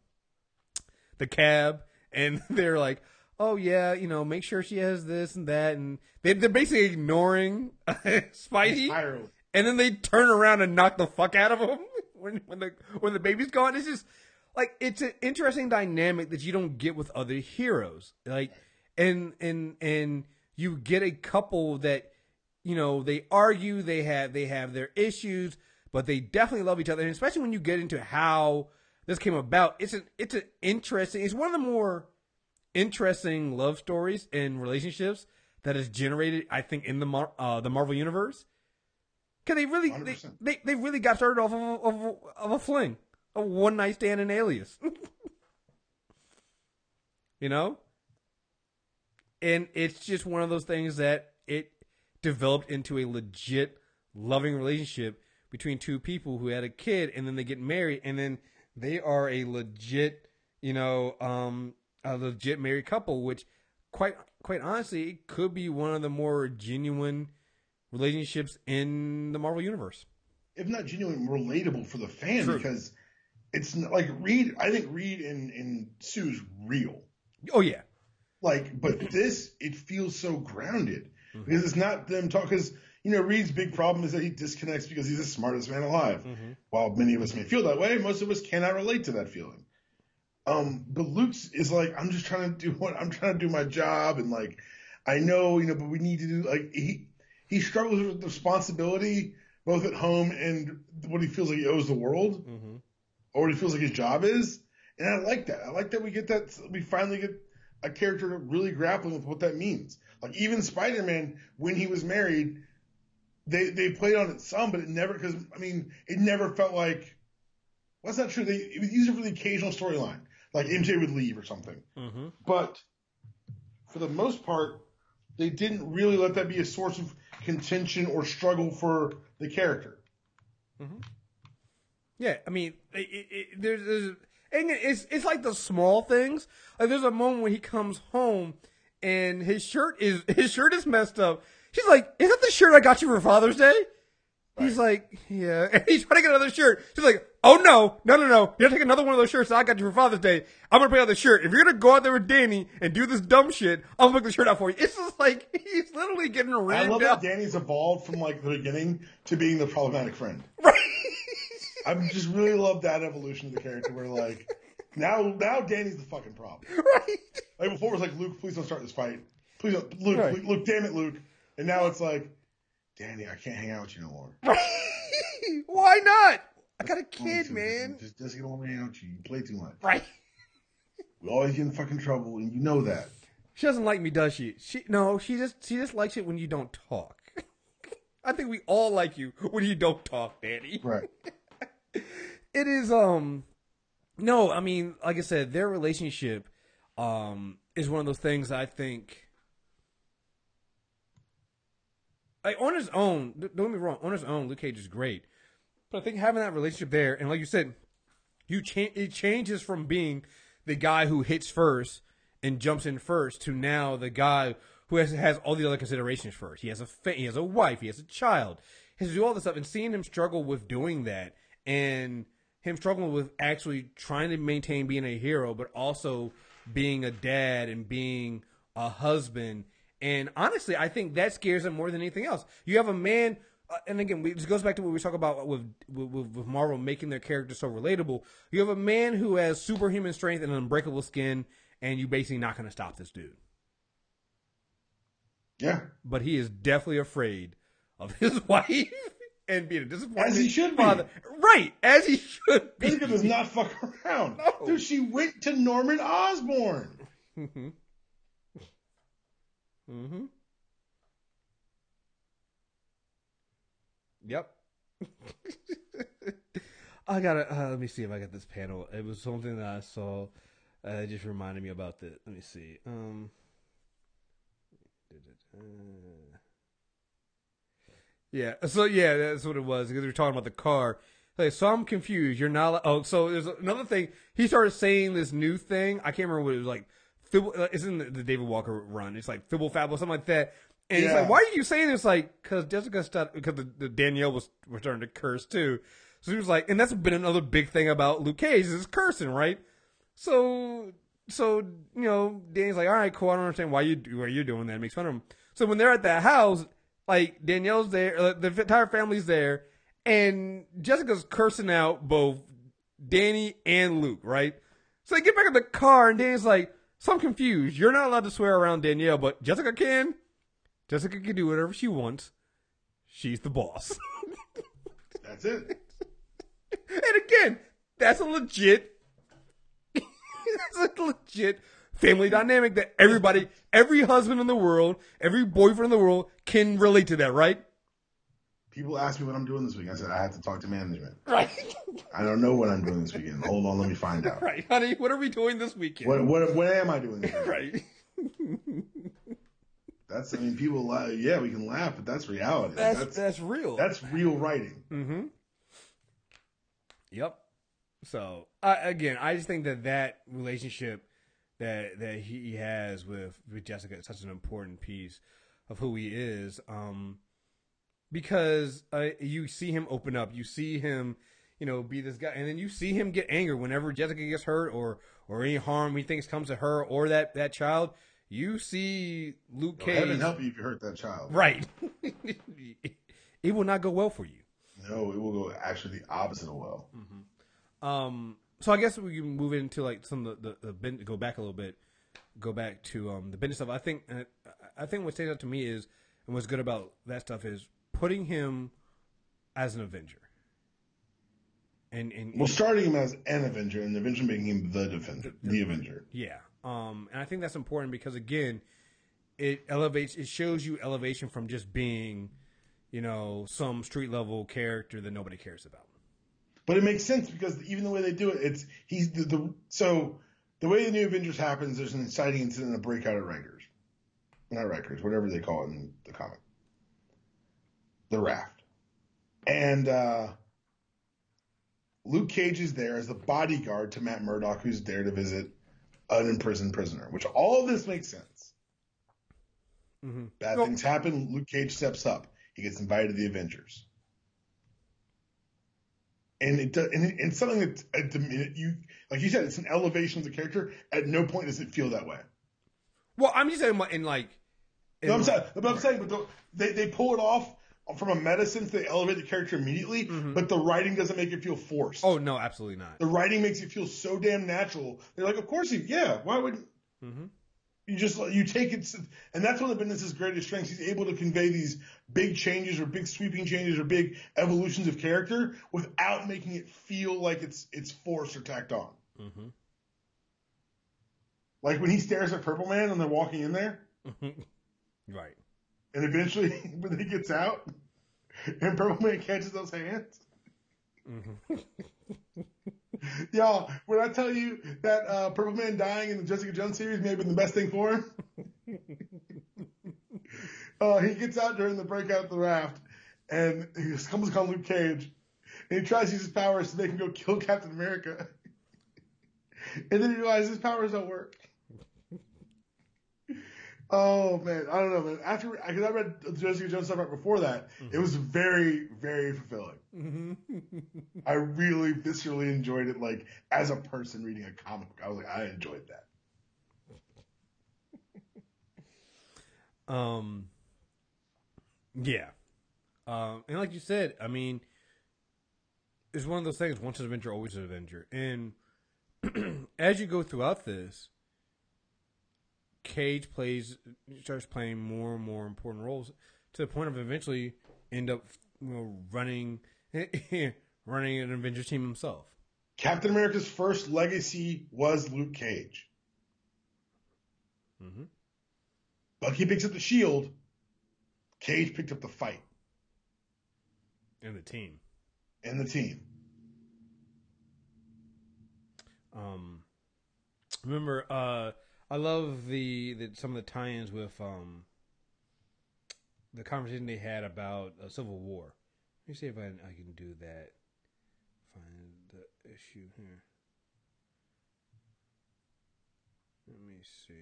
the cab, and they're like, "Oh yeah, you know, make sure she has this and that," and they they're basically ignoring Spidey, Entirely. and then they turn around and knock the fuck out of him when when the when the baby's gone. It's just like it's an interesting dynamic that you don't get with other heroes. Like and and and you get a couple that you know they argue, they have they have their issues, but they definitely love each other. And especially when you get into how this came about, it's an it's an interesting. It's one of the more interesting love stories and relationships that is generated, I think, in the Mar- uh, the Marvel universe. Cause they really they, they they really got started off of a, of a, of a fling, a one night stand in Alias. you know, and it's just one of those things that it developed into a legit loving relationship between two people who had a kid and then they get married and then they are a legit, you know, um, a legit married couple, which quite quite honestly could be one of the more genuine relationships in the Marvel universe. If not genuinely relatable for the fan, True. because it's n- like Reed. I think Reed and and Sue's real. Oh yeah, Like, but this it feels so grounded Mhm. because it's not them talk. Because you know Reed's big problem is that he disconnects because he's the smartest man alive. Mhm. While many of us may feel that way, most of us cannot relate to that feeling. Um, but Luke's is like, I'm just trying to do what I'm trying to do my job, and like, I know, you know, but we need to do like he he struggles with responsibility both at home and what he feels like he owes the world, Mhm. or what he feels like his job is. And I like that. I like that we get that. We finally get a character really grappling with what that means. Like even Spider-Man, when he was married, they they played on it some, but it never because I mean it never felt like. Well, that's not true. They it was used for the occasional storyline, like MJ would leave or something. Mhm. But for the most part, they didn't really let that be a source of contention or struggle for the character. Yeah, I mean, it, it, there's, there's, and it's it's like the small things. Like there's a moment when he comes home and his shirt is his shirt is messed up. She's like, "Is that the shirt I got you for Father's Day?" He's like, "Yeah," and he's trying to get another shirt. She's like, "Oh no, no, no, no! You gotta take another one of those shirts that I got you for Father's Day. I'm gonna pay out the shirt. If you're gonna go out there with Danny and do this dumb shit, I'll pick the shirt out for you." It's just like he's literally getting around. I love down. that Danny's evolved from like the beginning to being the problematic friend. Right. I just really love that evolution of the character where like now now Danny's the fucking problem. right. Like before it was like Luke, please don't start this fight. Please don't Luke, Right. Luke, Luke, damn it, Luke. And now it's like, Danny, I can't hang out with you no more. Why not? I got a kid, man. Just just don't want to hang out with you. You play too much. Right. We always get in fucking trouble, and you know that. She doesn't like me, does she? She no, she just she just likes it when you don't talk. I think we all like you when you don't talk, Danny. Right. It is um no, I mean, like I said, their relationship um is one of those things I think like on his own, don't get me wrong, on his own, Luke Cage is great. But I think having that relationship there, and like you said, you change it changes from being the guy who hits first and jumps in first to now the guy who has has all the other considerations first. He has a fa- he has a wife, he has a child, he has to do all this stuff, and seeing him struggle with doing that, and him struggling with actually trying to maintain being a hero, but also being a dad and being a husband. And honestly, I think that scares him more than anything else. You have a man, uh, and again, we, this goes back to what we talk about with, with with Marvel making their characters so relatable. You have a man who has superhuman strength and unbreakable skin, and you're basically not going to stop this dude. Yeah. But he is definitely afraid of his wife and being a disappointment. As he should be. Right, as he should be. Jessica does not fuck around. No. Dude, she went to Norman Osborn. Mm-hmm. Mm-hmm. Yep. I gotta uh, let me see if I got this panel. It was something that I saw. Uh, it just reminded me about the. Let me see. Um. Yeah. So yeah, that's what it was because we were talking about the car. Like, so I'm confused. You're not. Oh, so there's another thing. He started saying this new thing. I can't remember what it was like. Fibble, uh, it's in the, David Walker run. It's like Fibble Fabble, something like that. And he's Yeah. like, "Why are you saying this?" Like, because Jessica started because the, the Danielle was, was starting to curse too. So he was like, and that's been another big thing about Luke Cage is cursing, right? So, so you know, Danny's like, "All right, cool. I don't understand why you why you're doing that." Makes fun of him. So when they're at that house, like Danielle's there, uh, the entire family's there, and Jessica's cursing out both Danny and Luke, right? So they get back in the car, and Danny's like, "So I'm confused. You're not allowed to swear around Danielle, but Jessica can. Jessica can do whatever she wants. She's the boss." That's it. and again, that's a legit, that's a legit family dynamic that everybody, every husband in the world, every boyfriend in the world can relate to that, right? People ask me what I'm doing this week. I said I have to talk to management. Right. I don't know what I'm doing this weekend. Hold on, let me find out. right, honey. What are we doing this weekend? What what what am I doing this weekend? right. That's I mean, people laugh. Yeah, we can laugh, but that's reality. That's that's that's real. that's real writing. Mm-hmm. Yep. So again, I just think that that relationship that that he has with with Jessica is such an important piece of who he is. Um, because uh, you see him open up, you see him, you know, be this guy, and then you see him get angry whenever Jessica gets hurt or or any harm he thinks comes to her or that that child. You see Luke Cage, heaven help you if you hurt that child. right? it will not go well for you. No, it will go actually the opposite of well. Um, so I guess we can move into like some of the, the, the go back a little bit, go back to um the business stuff. I think I think what stands out to me is and what's good about that stuff is putting him as an Avenger. And and Well, starting him as an Avenger and the Avenger making him the Defender, the Avenger. yeah, um, and I think that's important because again, it elevates, it shows you elevation from just being, you know, some street level character that nobody cares about. But it makes sense because even the way they do it, it's he's the, the so the way the new Avengers happens. There's an inciting incident, a breakout at Rikers, not Rikers, whatever they call it in the comic, the Raft, and uh, Luke Cage is there as the bodyguard to Matt Murdock, who's there to visit an imprisoned prisoner. Which all of this makes sense. Mm-hmm. Bad Well- things happen. Luke Cage steps up. He gets invited to the Avengers. And it does, and, it, and something that at the minute you like you said, it's an elevation of the character. At no point does it feel that way. Well, I'm just saying in like, in No, I'm saying, but I'm saying, but the, they they pull it off from a medicine. They elevate the character immediately, but the writing doesn't make it feel forced. oh no, absolutely not. The writing makes it feel so damn natural. They're like, of course he, yeah. Why would Mhm. You just you take it? And that's one of Bendis' greatest strengths. He's able to convey these big changes or big sweeping changes or big evolutions of character without making it feel like it's it's forced or tacked on. Mhm. Like when he stares at Purple Man and they're walking in there, right. and eventually when he gets out, and Purple Man catches those hands. Mhm. Y'all, when I tell you that uh, Purple Man dying in the Jessica Jones series may have been the best thing for him, uh, he gets out during the breakout of the raft, and he comes upon Luke Cage, and he tries to use his powers to make him go kill Captain America, and then he realizes his powers don't work. Oh man, I don't know, man. After because I read the Jessica Jones stuff right before that, it was very, very fulfilling. I really viscerally enjoyed it, like as a person reading a comic book. I was like, I enjoyed that. Um. Yeah. Um, and like you said, I mean, it's one of those things. Once an Avenger, always an Avenger. And as you go throughout this, Cage plays starts playing more and more important roles to the point of eventually end up you know, running running an Avengers team himself. Captain America's first legacy was Luke Cage. Mm-hmm. Bucky picks up the shield. Cage picked up the fight And the team. and the team. Um, remember, uh, I love the, the some of the tie-ins with um the conversation they had about Civil War. Let me see if I, I can do that. Find the issue here. Let me see.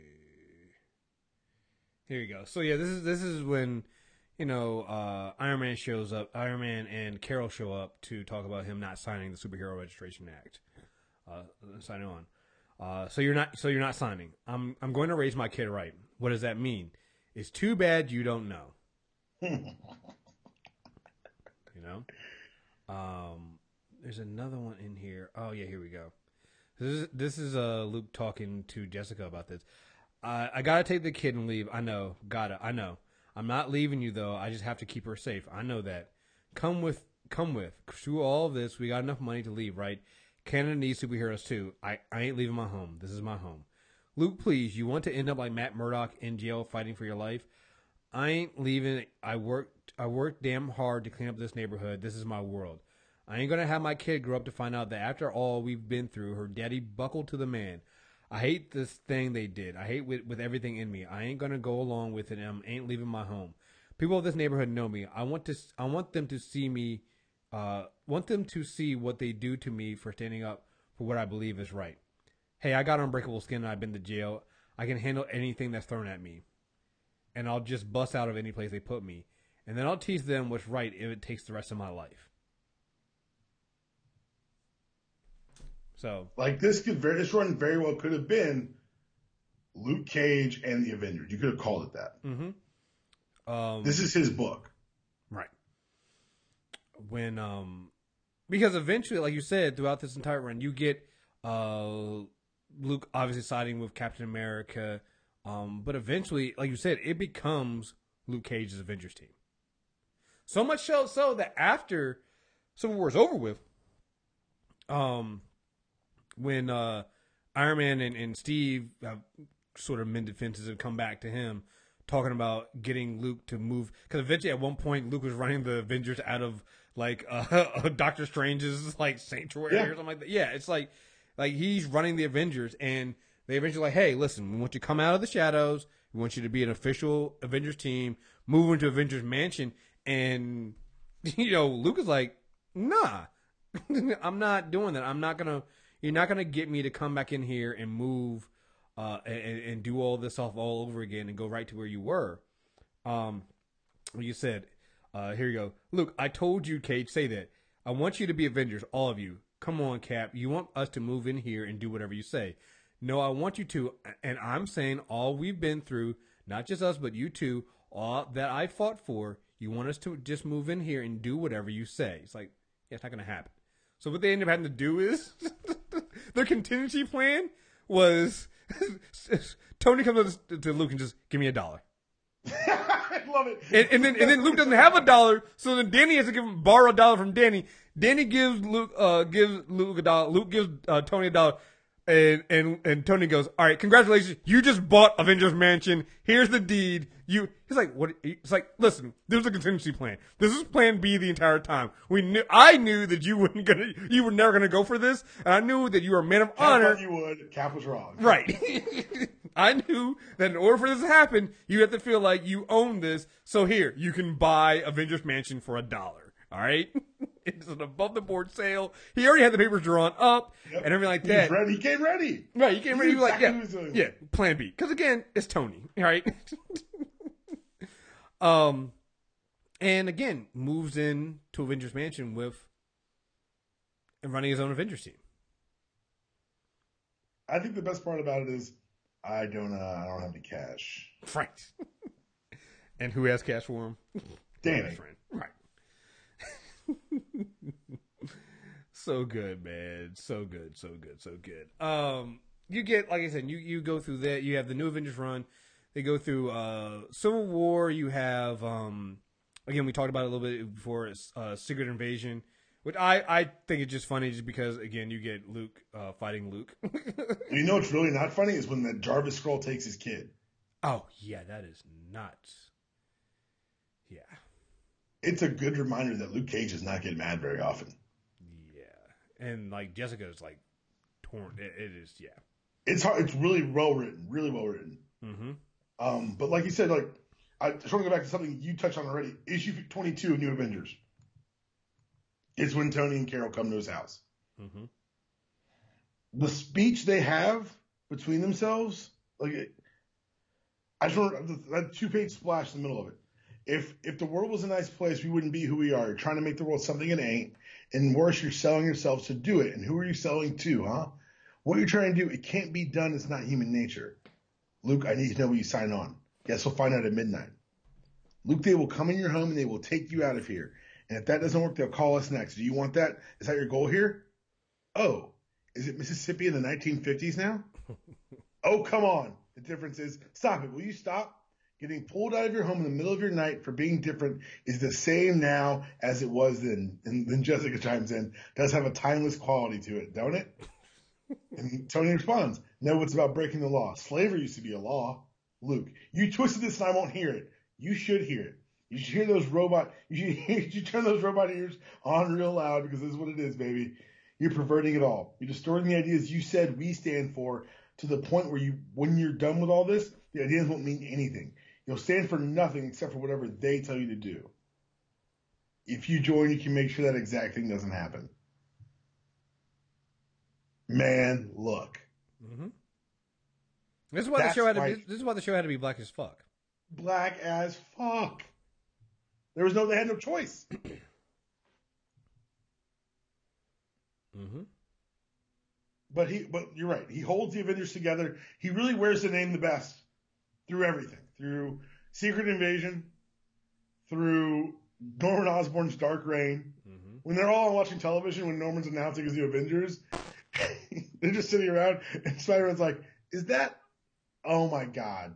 Here you go. So yeah, this is this is when you know uh, Iron Man shows up. Iron Man and Carol show up to talk about him not signing the Superhero Registration Act. Uh, signing on. Uh, so you're not. So you're not signing. I'm. I'm going to raise my kid right. What does that mean? It's too bad you don't know. you know. Um. There's another one in here. Oh yeah, here we go. This is this is uh Luke talking to Jessica about this. I I gotta take the kid and leave. I know. Gotta. I know. I'm not leaving you though. I just have to keep her safe. I know that. Come with. Come with. Through all of this, we got enough money to leave, right? Canada needs superheroes too. I, I ain't leaving my home. This is my home. Luke, please, you want to end up like Matt Murdock in jail fighting for your life? I ain't leaving. I worked I worked damn hard to clean up this neighborhood. This is my world. I ain't gonna have my kid grow up to find out that after all we've been through, her daddy buckled to the man. I hate this thing they did. I hate with with everything in me. I ain't gonna go along with it. I ain't leaving my home. People of this neighborhood know me. I want to. I want them to see me. Uh, want them to see what they do to me for standing up for what I believe is right. Hey, I got unbreakable skin and I've been to jail. I can handle anything that's thrown at me, and I'll just bust out of any place they put me, and then I'll teach them what's right if it takes the rest of my life. So Like this could very this run very well could have been Luke Cage and the Avengers. You could have called it that. Mm-hmm. Um, This is his book. When um because eventually, like you said, throughout this entire run, you get uh Luke obviously siding with Captain America, um, but eventually, like you said, it becomes Luke Cage's Avengers team. So much so, so that after Civil War is over with, um, when uh, Iron Man and, and Steve have sort of mended fences and come back to him, talking about getting Luke to move. Because eventually, at one point, Luke was running the Avengers out of like uh, Doctor Strange's like sanctuary Yeah. or something like that. Yeah, it's like like he's running the Avengers, and they eventually like, hey, listen, we want you to come out of the shadows. We want you to be an official Avengers team, move into Avengers Mansion, and you know, Luke is like, nah, I'm not doing that. I'm not gonna. You're not gonna get me to come back in here and move, uh, and, and do all this off all over again and go right to where you were. Um, you said, uh, here you go, Luke. I told you, Cage, say that. I want you to be Avengers, all of you. Come on, Cap. You want us to move in here and do whatever you say. No, I want you to, and I'm saying all we've been through, not just us, but you too, all that I fought for. You want us to just move in here and do whatever you say. It's like, yeah, it's not going to happen. So what they end up having to do is their contingency plan was Tony comes up to Luke and just give me a dollar. Love it. And, and then and then Luke doesn't have a dollar, so then Danny has to give him borrow a dollar from Danny. Danny gives Luke uh gives Luke a dollar. Luke gives uh, Tony a dollar, and and and Tony goes, "All right, congratulations, you just bought Avengers Mansion. Here's the deed. You." He's like, "What?" It's like, "Listen, this was a contingency plan. This is Plan B the entire time. We knew. I knew that you weren't gonna, you were never gonna go for this, and I knew that you were a man of Cap honor." you would. Cap was wrong. Right. I knew that in order for this to happen, you have to feel like you own this. So here, you can buy Avengers Mansion for a dollar. All right. it's an above the board sale. He already had the papers drawn up Yep. and everything like that. ready. He came ready. Right. He like, yeah, what he was doing. yeah, plan B. Because again, it's Tony. All right. um, and again, moves in to Avengers Mansion with and running his own Avengers team. I think the best part about it is I don't. Uh, I don't have any cash. Right. and who has cash for him? Danny. Right. so good, man. So good, so good, so good. Um you get like I said, you you go through that, you have the new Avengers run. They go through uh Civil War, you have um again we talked about it a little bit before uh Secret Invasion. Which I, I think it's just funny just because again you get Luke uh, fighting Luke. You know what's really not funny is when the Jarvis Skrull takes his kid. oh yeah, that is nuts. Yeah. It's a good reminder that Luke Cage does not get mad very often. Yeah, and like Jessica's like torn. It, it is, yeah. It's hard. It's really well written. Really well written. Mm-hmm. Um, but like you said, like I just want to go back to something you touched on already. Issue 22 of New Avengers. It's when Tony and Carol come to his house. Mm-hmm. The speech they have between themselves, like I just want that two page splash in the middle of it. If if the world was a nice place, we wouldn't be who we are. You're trying to make the world something it ain't, and worse, you're selling yourselves to do it. And who are you selling to, huh? What you're trying to do, it can't be done. It's not human nature. Luke, I need to know what you sign on. Guess we'll find out at midnight. Luke, they will come in your home and they will take you out of here. And if that doesn't work, they'll call us next. Do you want that? Is that your goal here? Oh, is it Mississippi in the 1950s now? oh, come on. The difference is, stop it. Will you stop? Getting pulled out of your home in the middle of your night for being different is the same now as it was then. And then Jessica chimes in, does have a timeless quality to it, don't it? And Tony responds, No, it's about breaking the law. Slavery used to be a law. Luke, you twisted this and I won't hear it. You should hear it. You should hear those robot, you should, you should turn those robot ears on real loud because this is what it is, baby. You're perverting it all. You're distorting the ideas you said we stand for to the point where you, when you're done with all this, the ideas won't mean anything. You'll stand for nothing except for whatever they tell you to do. If you join, you can make sure that exact thing doesn't happen. Man, look. Mm-hmm. This is why That's the show had to. Be, this is why the show had to be black as fuck. Black as fuck. There was no, they had no choice. Mm-hmm. But he, but you're right. He holds the Avengers together. He really wears the name the best through everything, through Secret Invasion, through Norman Osborn's Dark Reign. Mm-hmm. When they're all watching television, when Norman's announcing his new Avengers, they're just sitting around, and Spider-Man's like, "Is that? Oh my god,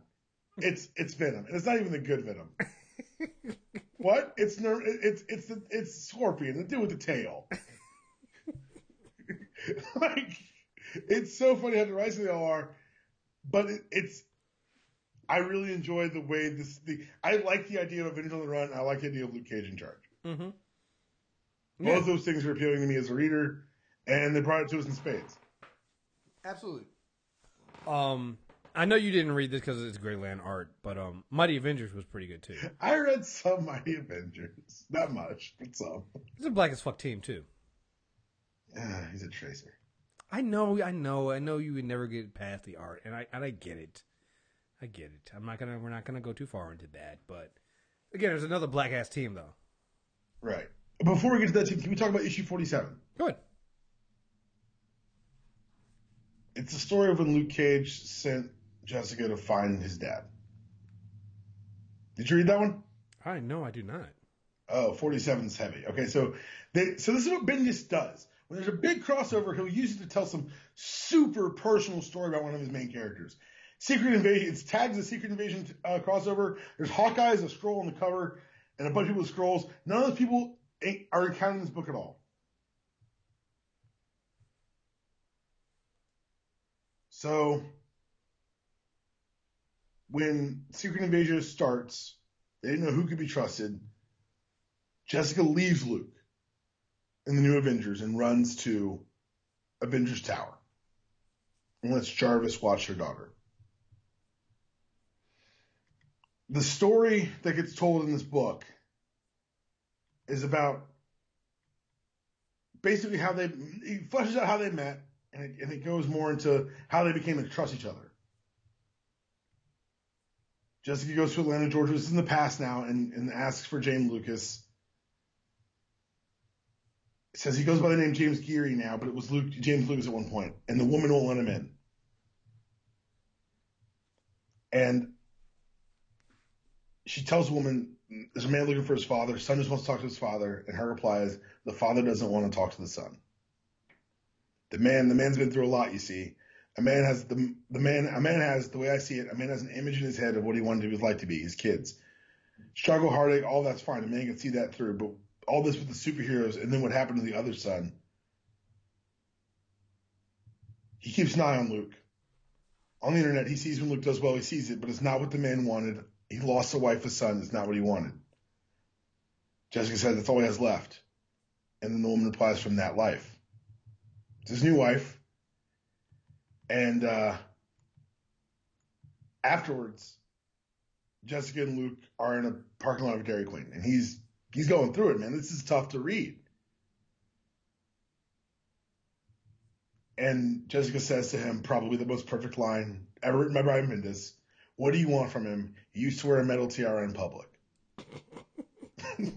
it's it's Venom, and it's not even the good Venom." what? It's Ner- it's it's the it's Scorpion, the dude with the tail. like, it's so funny how derisive they all are, but it, it's. I really enjoy the way this. The I like the idea of Avengers on the Run. I like the idea of Luke Cage in charge. Mm-hmm. Both those things are appealing to me as a reader, and they brought it to us in spades. Absolutely. Um, I know you didn't read this because it's Greg Land art, but um, Mighty Avengers was pretty good too. I read some Mighty Avengers, not much, but some. It's a black as fuck team too. Ah, he's a tracer. I know, I know, I know. You would never get past the art, and I and I get it. I get it. I'm not gonna. We're not gonna go too far into that, but again, there's another black ass team though. Right. Before we get to that team, can we talk about issue forty-seven? Go ahead. It's the story of when Luke Cage sent Jessica to find his dad. Did you read that one? I no, I do not. Oh, 47 is heavy. Okay, so they so this is what Bendis does. When there's a big crossover, he'll use it to tell some super personal story about one of his main characters. Secret Invasion, it's tagged as a Secret Invasion uh, crossover. There's Hawkeye as a Skrull on the cover, and a bunch of people with Skrulls. None of those people are accounted in this book at all. So when Secret Invasion starts, they didn't know who could be trusted. Jessica leaves Luke in the new Avengers and runs to Avengers Tower and lets Jarvis watch her daughter. The story that gets told in this book is about basically how they, it fleshes out how they met and it, and it goes more into how they became to trust each other. Jessica goes to Atlanta, Georgia. This is in the past now, and, and asks for James Lucas. It says he goes by the name James Geary now, but it was Luke, James Lucas at one point, and the woman won't let him in. And she tells a woman, "There's a man looking for his father. Son just wants to talk to his father." And her reply is, "The father doesn't want to talk to the son." The man, the man's been through a lot. You see, a man has the the man a man has the way I see it. A man has an image in his head of what he wanted his life to be. His kids, struggle, heartache, all that's fine. A man can see that through. But all this with the superheroes, and then what happened to the other son? He keeps an eye on Luke. On the internet, he sees when Luke does well. He sees it, but it's not what the man wanted. He lost a wife, a son. It's not what he wanted. Jessica says that's all he has left. And then the woman replies from that life. It's his new wife. And uh, afterwards, Jessica and Luke are in a parking lot of Dairy Queen, and he's he's going through it, man. This is tough to read. And Jessica says to him, probably the most perfect line ever written by Brian Bendis. What do you want from him? He used to wear a metal tiara in public. and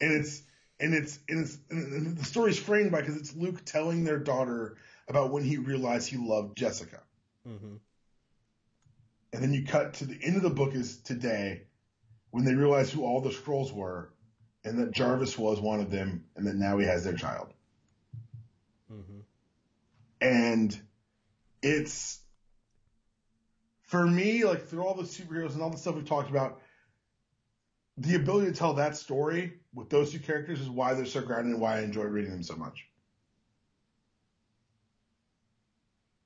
it's and it's and it's and the story's framed by because it's Luke telling their daughter about when he realized he loved Jessica. Mm-hmm. And then you cut to the end of the book is today when they realize who all the Skrulls were and that Jarvis was one of them and that now he has their child. Mm-hmm. And it's for me, like through all the superheroes and all the stuff we've talked about, the ability to tell that story with those two characters is why they're so grounded and why I enjoy reading them so much.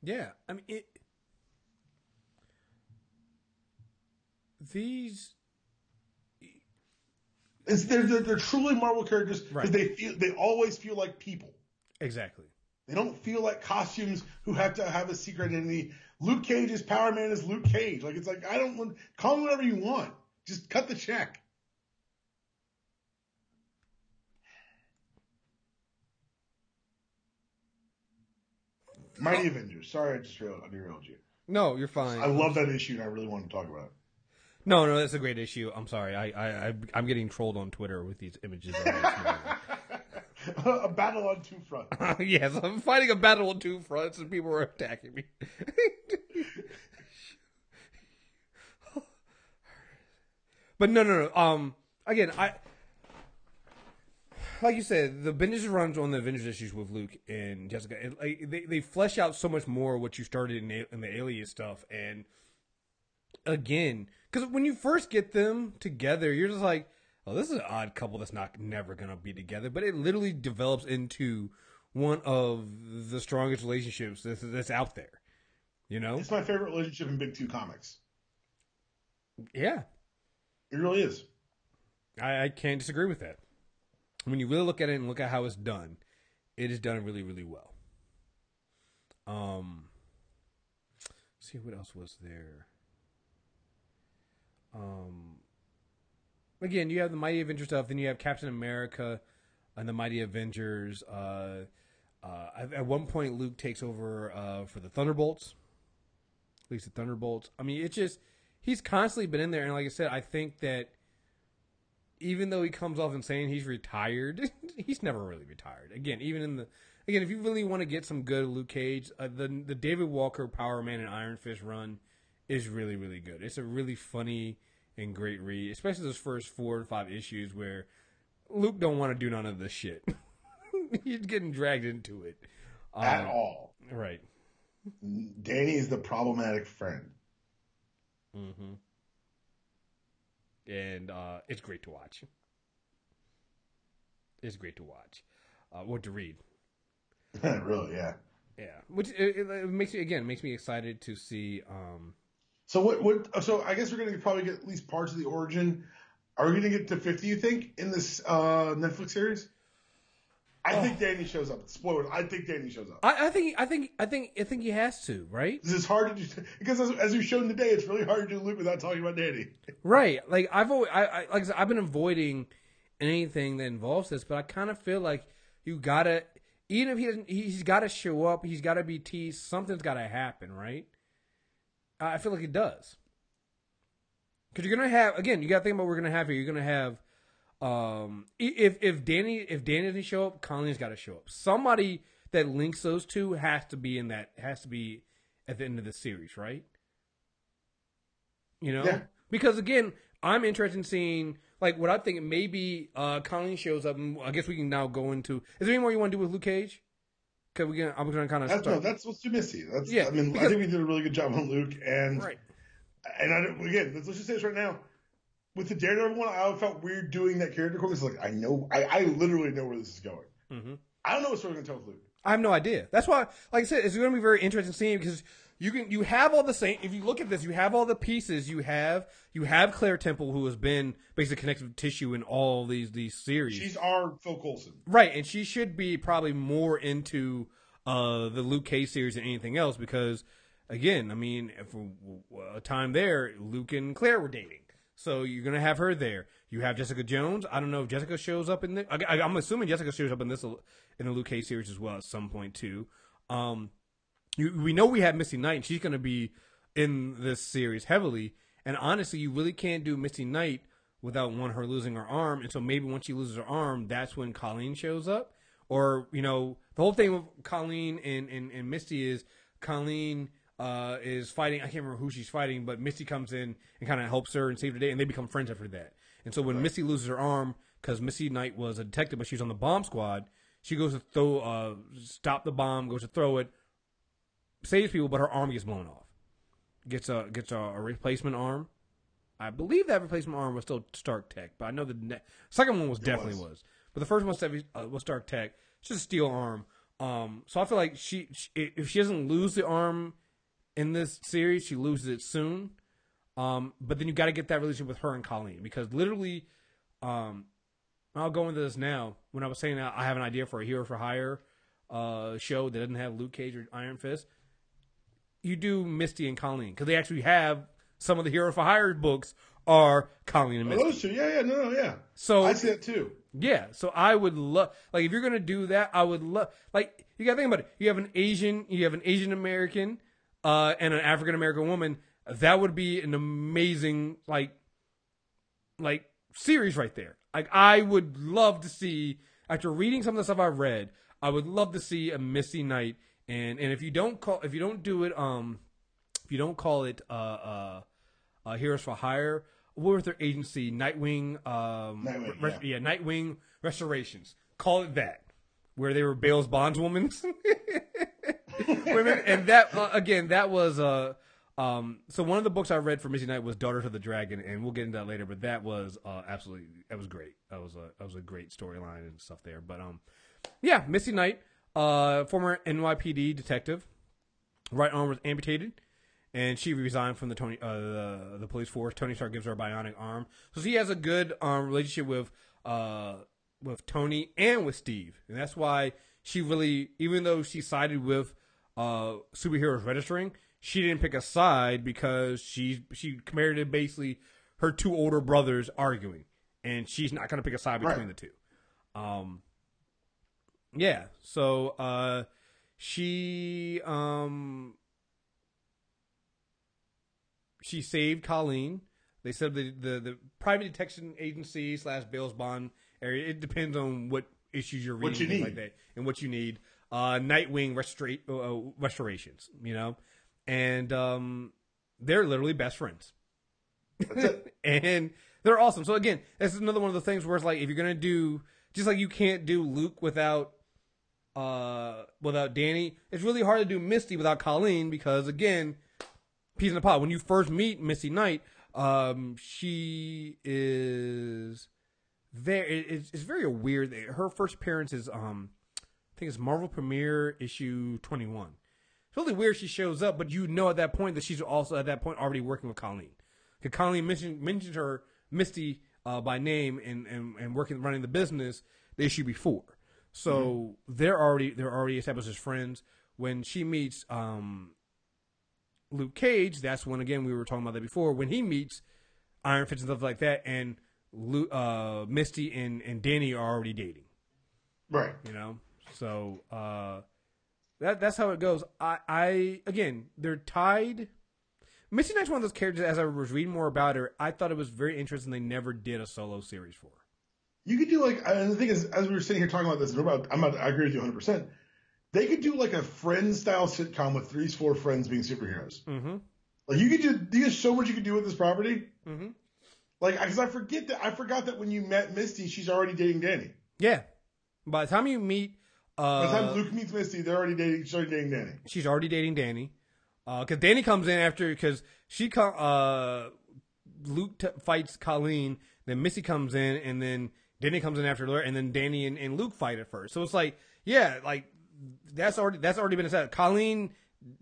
Yeah, I mean it. These It's they're they're, they're truly Marvel characters because Right. they feel they always feel like people. exactly. They don't feel like costumes who have to have a secret identity. Luke Cage is Power Man is Luke Cage. Like it's like I don't want call him whatever you want. Just cut the check. Mighty oh. Avengers. Sorry, I just derailed you. No, you're fine. I love that issue, and I really want to talk about it. No, no, that's a great issue. I'm sorry. I, I, I I'm getting trolled on Twitter with these images. A battle on two fronts. yes, I'm fighting a battle on two fronts, and people are attacking me. but no, no, no. Um, again, I like you said, the Bendis runs on the Avengers issues with Luke and Jessica. And, like, they they flesh out so much more what you started in, in the Alias stuff, and again, because when you first get them together, you're just like, oh, this is an odd couple that's not never gonna be together. But it literally develops into one of the strongest relationships that's, that's out there. You know? It's my favorite relationship in Big Two comics. Yeah, It really is. I, I can't disagree with that. When you really look at it and look at how it's done, it is done really, really well. Um, let's see what else was there. Um, again, you have the Mighty Avengers stuff. Then you have Captain America and the Mighty Avengers. Uh, uh, at, at one point, Luke takes over uh, for the Thunderbolts. At least the Thunderbolts. I mean, it's just he's constantly been in there, and like I said, I think that even though he comes off and saying he's retired, he's never really retired. Again, even in the again, if you really want to get some good Luke Cage, uh, the the David Walker Power Man and Iron Fist run is really really good. It's a really funny and great read, especially those first four or five issues where Luke don't want to do none of this shit. he's getting dragged into it At Um, all. Right. Danny is the problematic friend. Mm-hmm. And uh, it's great to watch. It's great to watch. Uh, what to read. really, yeah. Yeah, which it, it, it makes me again makes me excited to see. Um, So what? What? So I guess we're gonna probably get at least parts of the origin. Are we gonna get to fifty? You think in this uh, Netflix series? I think Danny shows up. Spoiler. I think Danny shows up. I, I think I think I think I think he has to right. This is hard to do because as, as we've shown today, it's really hard to do Luke without talking about Danny. Right. Like I've always, I, I like I said, I've been avoiding anything that involves this, but I kind of feel like you gotta, even if he doesn't, he's got to show up. He's got to be teased. Something's got to happen, right? I feel like it does. Because you're gonna have again, you got to think about what we're gonna have here. You're gonna have, um, if if Danny if Danny doesn't show up, Colleen's got to show up. Somebody that links those two has to be in that has to be at the end of the series, right? You know, Yeah. because again, I'm interested in seeing like what I think maybe uh Colleen shows up. And I guess we can now go into. Is there any more you want to do with Luke Cage? Cause we can. I'm gonna kind of That's no, start. that's what's too missy. That's Yeah, I mean, because- I think we did a really good job on Luke, and right. and I don't- again, let's, let's just say this right now. With the Daredevil one, I felt weird doing that character because like I know, I, I literally know where this is going. hmm I don't know what story we're gonna tell with Luke. I have no idea. That's why, like I said, it's going to be very interesting seeing because you can you have all the same. If you look at this, you have all the pieces. You have you have Claire Temple, who has been basically connective tissue in all these these series. She's our Phil Coulson. Right, and she should be probably more into uh, the Luke Cage series than anything else because, again, I mean, for a time there, Luke and Claire were dating, so you're gonna have her there. You have Jessica Jones. I don't know if Jessica shows up in the. I, I'm assuming Jessica shows up in this in the Luke Cage series as well at some point too. Um, you, we know we have Misty Knight, and she's gonna be in this series heavily. And honestly, you really can't do Misty Knight without one her losing her arm. And so maybe once she loses her arm, that's when Colleen shows up. Or you know, the whole thing with Colleen and and, and Misty is Colleen uh, is fighting. I can't remember who she's fighting, but Misty comes in and kind of helps her and saves the day, and they become friends after that. And so when Misty loses her arm, because Misty Knight was a detective, but she was on the bomb squad, she goes to throw, uh, stop the bomb, goes to throw it, saves people, but her arm gets blown off. Gets a gets a, a replacement arm. I believe that replacement arm was still Stark Tech, but I know the ne- second one was definitely was. was. But the first one was, Stark- uh, was Stark Tech. It's just a steel arm. Um, so I feel like she, she if she doesn't lose the arm in this series, she loses it soon. Um, but then you got to get that relationship with her and Colleen because literally, um, I'll go into this now. When I was saying that I have an idea for a hero for hire, uh, show that doesn't have Luke Cage or Iron Fist, you do Misty and Colleen because they actually have some of the Hero for Hire books are Colleen and Oh, Misty. those two, yeah, yeah, no, no, yeah. So I see that too. yeah, so I would love like if you're gonna do that, I would love like you gotta think about it. You have an Asian, you have an Asian American, uh, and an African American woman. That would be an amazing like like series right there. Like I would love to see after reading some of the stuff I've read, I would love to see a Misty Knight and and if you don't call if you don't do it um if you don't call it uh uh, uh Heroes for Hire, what was their agency? Nightwing um Nightwing, Res- yeah. Nightwing Restorations. Call it that. Where they were bail's bondswomen. Women and that uh, again that was uh um, so one of the books I read for Misty Knight was Daughters of the Dragon, and we'll get into that later. But that was uh, absolutely that was great. That was a that was a great storyline and stuff there. But um, yeah, Misty Knight, uh, former NYPD detective, right arm was amputated, and she resigned from the Tony uh, the the police force. Tony Stark gives her a bionic arm, so she has a good um relationship with uh with Tony and with Steve, and that's why she really, even though she sided with uh superheroes registering, she didn't pick a side because she she compared to basically her two older brothers arguing, and she's not going to pick a side between Right. the two. Um, yeah, so uh, she um she saved Colleen. They said the the, the private detection agency slash bail's bond area. It depends on what issues you're reading, What you need. like that, and what you need. Uh, Nightwing restora- uh, restorations, you know, and um, they're literally best friends and they're awesome. So again, this is another one of the things where it's like if you're gonna do just like you can't do Luke without uh without Danny, it's really hard to do Misty without Colleen because again, peas in a pod. When you first meet Misty Knight, um, she is very it's, it's very weird. Her first appearance is um I think it's Marvel Premiere issue twenty one. It's really weird she shows up, but you know at that point that she's also at that point already working with Colleen. Because Colleen mentioned mentioned her Misty uh, by name and, and, and working running the business the issue before. So they're already they're already established as friends. When she meets um, Luke Cage, that's when again we were talking about that before. When he meets Iron Fist and stuff like that, and Lu uh, Misty and, and Danny are already dating Right. you know so uh that that's how it goes i i again they're tied Misty knight's one of those characters as i was reading more about her i thought it was very interesting they never did a solo series for her You could do like, and the thing is, as we were sitting here talking about this, I'm about, I'm about, I agree with you 100. percent They could do like a friends style sitcom with three, four friends being superheroes. mm-hmm Like you could do, there's so much you could do with this property. mm-hmm Like, because I forget that, I forgot that when you met Misty, she's already dating Danny. yeah by the time you meet By the uh time Luke meets Misty, they're already dating, she's already dating Danny. she's already dating danny because danny comes in after because she uh luke t- fights colleen then misty comes in and then danny comes in after her and then danny and, and luke fight at first so it's like yeah like that's already that's already been established. Colleen,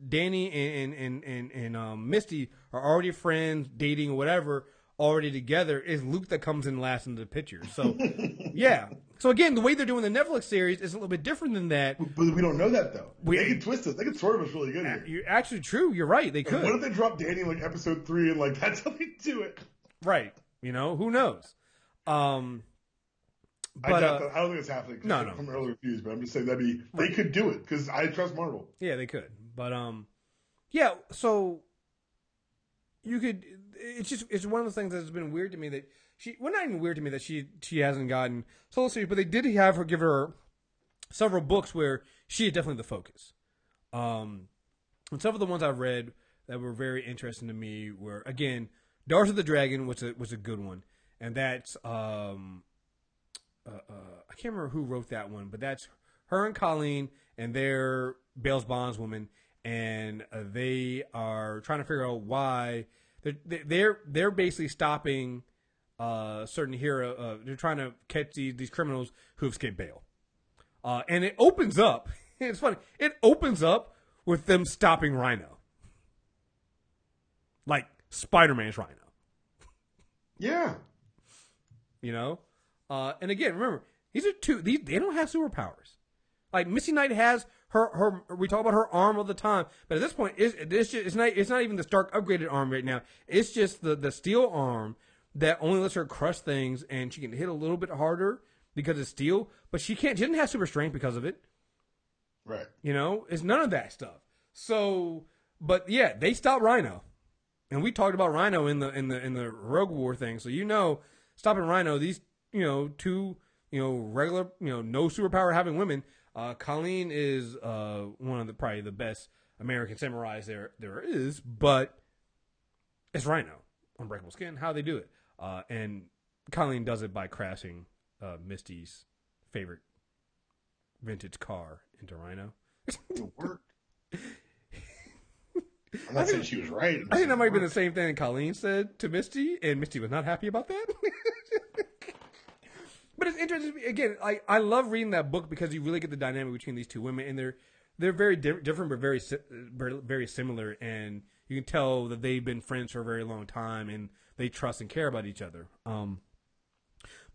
Danny, and and and and um, Misty are already friends, dating, whatever, already together. It's Luke that comes in last in the picture. So yeah. So again, the way they're doing the Netflix series is a little bit different than that. But we don't know that though. We- they could twist us. They could swerve us really good here. You're actually true. You're right. They could What if they drop Danny like episode three and like that's how they do it? Right. You know who knows. Um. I, doubt uh. I don't think it's happening. no, no. Reviews, but I'm just saying that'd be they could do it because I trust Marvel. Yeah, they could. But um yeah, so you could it's just it's one of those things that's been weird to me that she well not even weird to me that she she hasn't gotten solo series, but they did have her give her several books where she is definitely the focus. Um and some of the ones I've read that were very interesting to me were again, Daughters of the Dragon was a was a good one. And that's um uh, uh, I can't remember who wrote that one, but that's her and Colleen, and they're bail's bondswoman, and uh, they are trying to figure out why they're they're they're basically stopping uh, certain hero. Uh, they're trying to catch these these criminals who have escaped bail, uh, and it opens up. It's funny. It opens up with them stopping Rhino, like Spider Man's Rhino. Yeah. You know, uh, and again, remember these are two. These they don't have superpowers. Like Misty Knight has her her. We talk about her arm all the time, but at this point, it's it's, just, it's not it's not even the Stark upgraded arm right now. It's just the the steel arm that only lets her crush things, and she can hit a little bit harder because it's steel. But she can't. She doesn't have super strength because of it. Right. You know, it's none of that stuff. So, but yeah, they stopped Rhino, and we talked about Rhino in the in the in the Rogue War thing. So you know, stopping Rhino, these you know two you know regular you know no superpower having women. Uh, Colleen is uh, one of the probably the best American samurais there there is, but it's Rhino, Unbreakable Skin. How they do it, uh, and Colleen does it by crashing uh, Misty's favorite vintage car into Rhino. It worked. I'm not saying she was right. I think that might have been the same thing Colleen said to Misty, and Misty was not happy about that. but it's interesting. Again, I, I love reading that book because you really get the dynamic between these two women, and they're they're very di- different, but very very similar, and you can tell that they've been friends for a very long time, and they trust and care about each other. Um,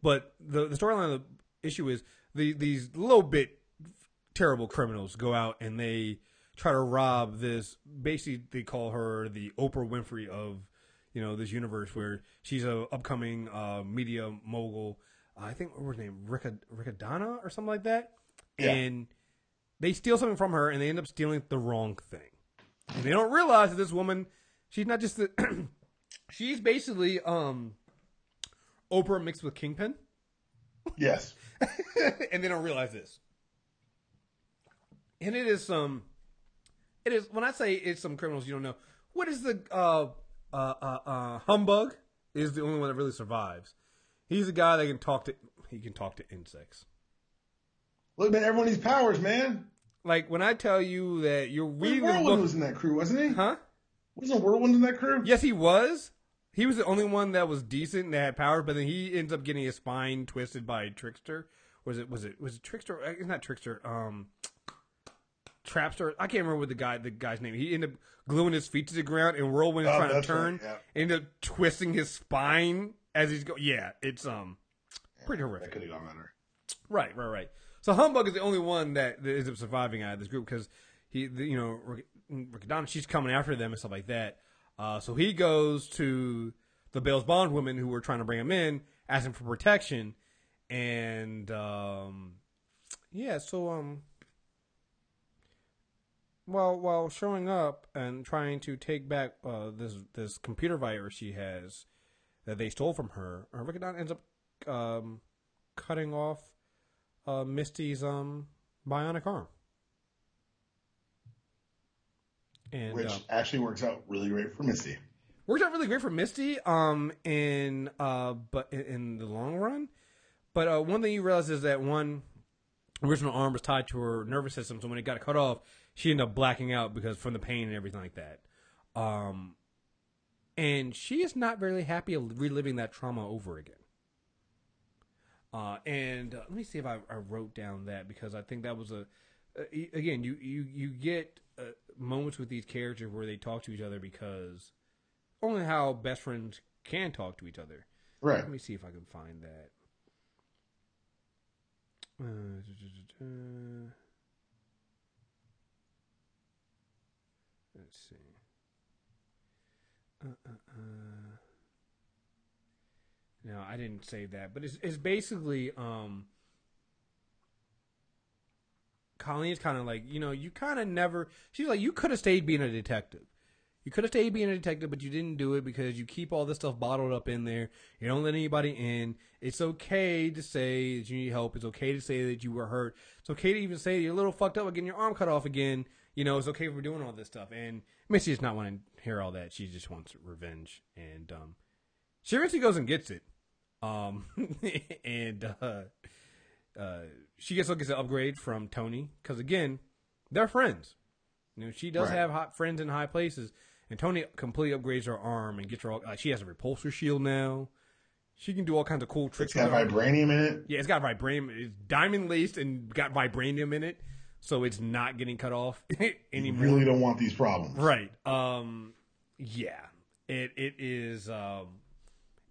but the the storyline of the issue is the these little bit terrible criminals go out and they try to rob this. Basically, they call her the Oprah Winfrey of you know this universe where she's a upcoming uh, media mogul. I think what was her name, Riccadonna or something like that. Yeah. And they steal something from her, and they end up stealing the wrong thing. And they don't realize that this woman, she's not just the, she's basically um, Oprah mixed with Kingpin, Yes. and they don't realize this. And it is some, it is when I say it's some criminals you don't know. What is the uh, uh, uh, uh, humbug? Is the only one that really survives. He's a guy that can talk to. He can talk to insects. Look, man, everyone needs powers, man. Like when I tell you that you're reading the book, was in that crew, wasn't he? huh? Wasn't Whirlwind in that crew? Yes, he was. He was the only one that was decent and that had power, but then he ends up getting his spine twisted by Trickster. Was it? Was it? Was it Trickster? Uh, It's not Trickster. Um, Trapster. I can't remember what the guy the guy's name. He ended up gluing his feet to the ground, and Whirlwind is Oh, trying to that's right, turn. yeah. Ended up twisting his spine as he's going. Yeah, it's um pretty That horrific. could have gone better. Right, right, right. So Humbug is the only one that, that ends up surviving out of this group because he, the, you know, Rick- she's coming after them and stuff like that. Uh, so he goes to the Bales Bond women who were trying to bring him in, asking for protection, and um, yeah, so um, while while showing up and trying to take back uh, this this computer virus she has that they stole from her, Riccadonna ends up um, cutting off uh, Misty's um bionic arm. And Which uh, actually works out really great for Misty. works out really great for Misty um in uh but in, in the long run. But uh, one thing you realize is that one original arm was tied to her nervous system, so when it got cut off, she ended up blacking out because from the pain and everything like that. Um, and she is not very happy of reliving that trauma over again. Uh, and uh, let me see if I, I wrote down that because I think that was a uh, again you you you get uh, moments with these characters where they talk to each other because only how best friends can talk to each other. Right. Let me see if I can find that. Uh. Let's see. Uh, uh, uh. No, I didn't say that, but it's it's basically um. Colleen's kind of like you know you kind of never. She's like you could have stayed being a detective. You could have stayed being a detective, but you didn't do it because you keep all this stuff bottled up in there. You don't let anybody in. It's okay to say that you need help. It's okay to say that you were hurt. It's okay to even say you're a little fucked up with getting your arm cut off again. You know, it's okay for doing all this stuff. And Misty is not want to hear all that. She just wants revenge. And um, she eventually goes and gets it. Um, and uh, uh, she gets gets an upgrade from Tony because again, they're friends. You know, she does Right. have hot friends in high places, and Tony completely upgrades her arm and gets her. All, uh, she has a repulsor shield now. She can do all kinds of cool tricks. got with her. vibranium in it. Yeah, it's got vibranium. It's diamond laced and got vibranium in it, so it's not getting cut off anymore. You really don't want these problems. Right. Um. Yeah. It it is. Um.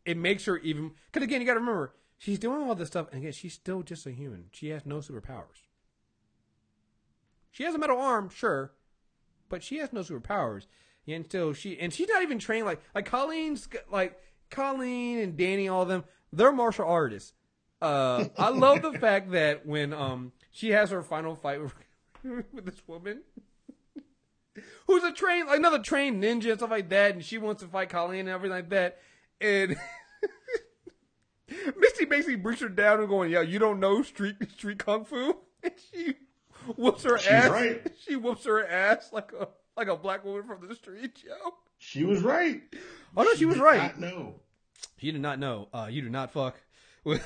It makes her even because again you got to remember she's doing all this stuff and again she's still just a human. She has no superpowers. She has a metal arm, sure, but she has no superpowers. And still, she and she's not even trained like like Colleen's like Colleen and Danny, all of them. They're martial artists. Uh, I love the fact that when um she has her final fight with, with this woman who's a trained another trained ninja and stuff like that, and she wants to fight Colleen and everything like that, and Misty basically brings her down and going, "Yeah, you don't know street street kung fu," and she whoops her She's ass. right. She whoops her ass like a like a black woman from the street, yo. She was right. Oh no, she was did right. Not know. You did not know. Uh, you do not fuck with.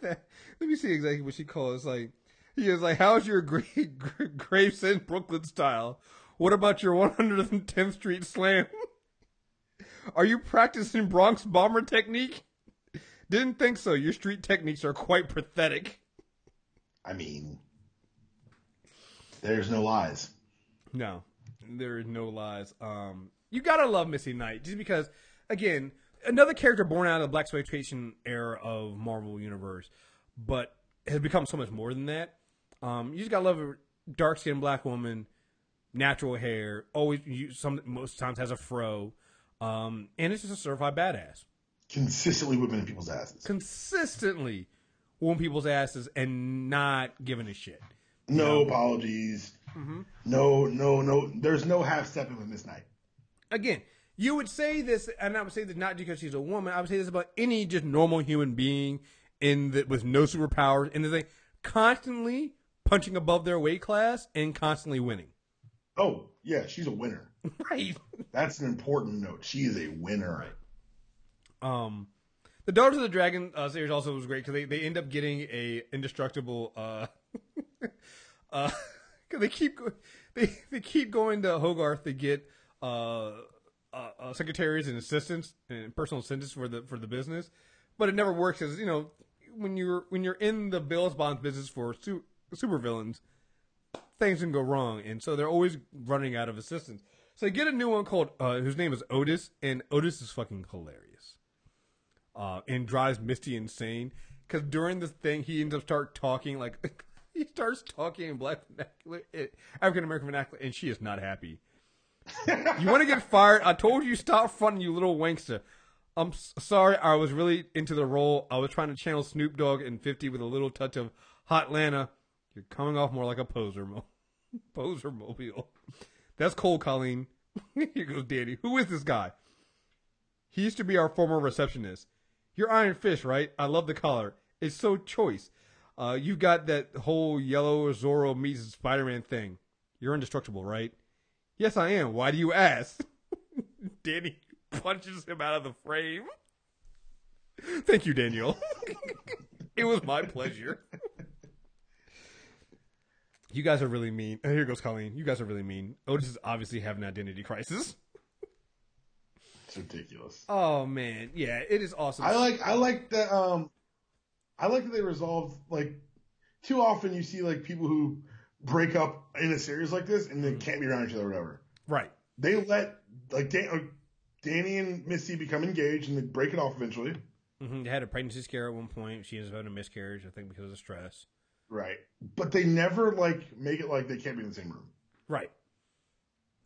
that. Let me see exactly what she calls. Like he is like, "How's your gra- gra- Gravesend Brooklyn style? What about your 110th Street slam? Are you practicing Bronx bomber technique? Didn't think so. Your street techniques are quite pathetic." I mean, there's no lies. No, there is no lies. Um, you gotta love Misty Knight just because, again, another character born out of the blaxploitation era of Marvel Universe, but has become so much more than that. Um, you just gotta love a dark skinned black woman, natural hair, always you, some most times has a fro, um, and it's just a certified badass. Consistently whipping in people's asses. Consistently whooping people's asses and not giving a shit. No apologies. Mm-hmm. No, no, no. There's no half stepping with Miss Knight. again, you would say this, and I would say this not because she's a woman. I would say this about any just normal human being in the, with no superpowers, and they constantly punching above their weight class and constantly winning. Oh, yeah, she's a winner. Right. That's an important note. She is a winner. Um, the Daughters of the Dragon uh, series also was great because they, they end up getting a indestructible. Uh, uh, 'cause they keep they they keep going to Hogarth to get uh, uh, uh, secretaries and assistants and personal assistants for the for the business, but it never works because you know when you're when you're in the Bills bonds business for su- supervillains, things can go wrong, and so they're always running out of assistants. So they get a new one called uh, whose name is Otis, and Otis is fucking hilarious uh, and drives Misty insane. Because during this thing, he ends up start talking like he starts talking in black vernacular, African American vernacular, and she is not happy. you want to get fired? I told you stop fronting, you little wankster. I'm s- sorry, I was really into the role. I was trying to channel Snoop Dogg in 50 with a little touch of Hot Lana. You're coming off more like a poser, mo- poser mobile. That's Cole Colleen. Here goes Danny. Who is this guy? He used to be our former receptionist. You're Iron Fist, right? I love the collar. It's so choice. Uh, you got that whole yellow Zorro meets Spider-Man thing. You're indestructible, right? Yes, I am. Why do you ask? Danny punches him out of the frame. Thank you, Daniel. it was my pleasure. You guys are really mean. Oh, Here goes Colleen. You guys are really mean. Otis is obviously having an identity crisis. It's ridiculous. Oh man, yeah, it is awesome. I like I like that um I like that they resolve like too often you see like people who break up in a series like this and they can't be around each other or whatever. right. They let like Dan, uh, Danny and Misty become engaged and they break it off eventually. hmm They had a pregnancy scare at one point. She ends up having a miscarriage, I think, because of stress. Right. But they never like make it like they can't be in the same room, Right.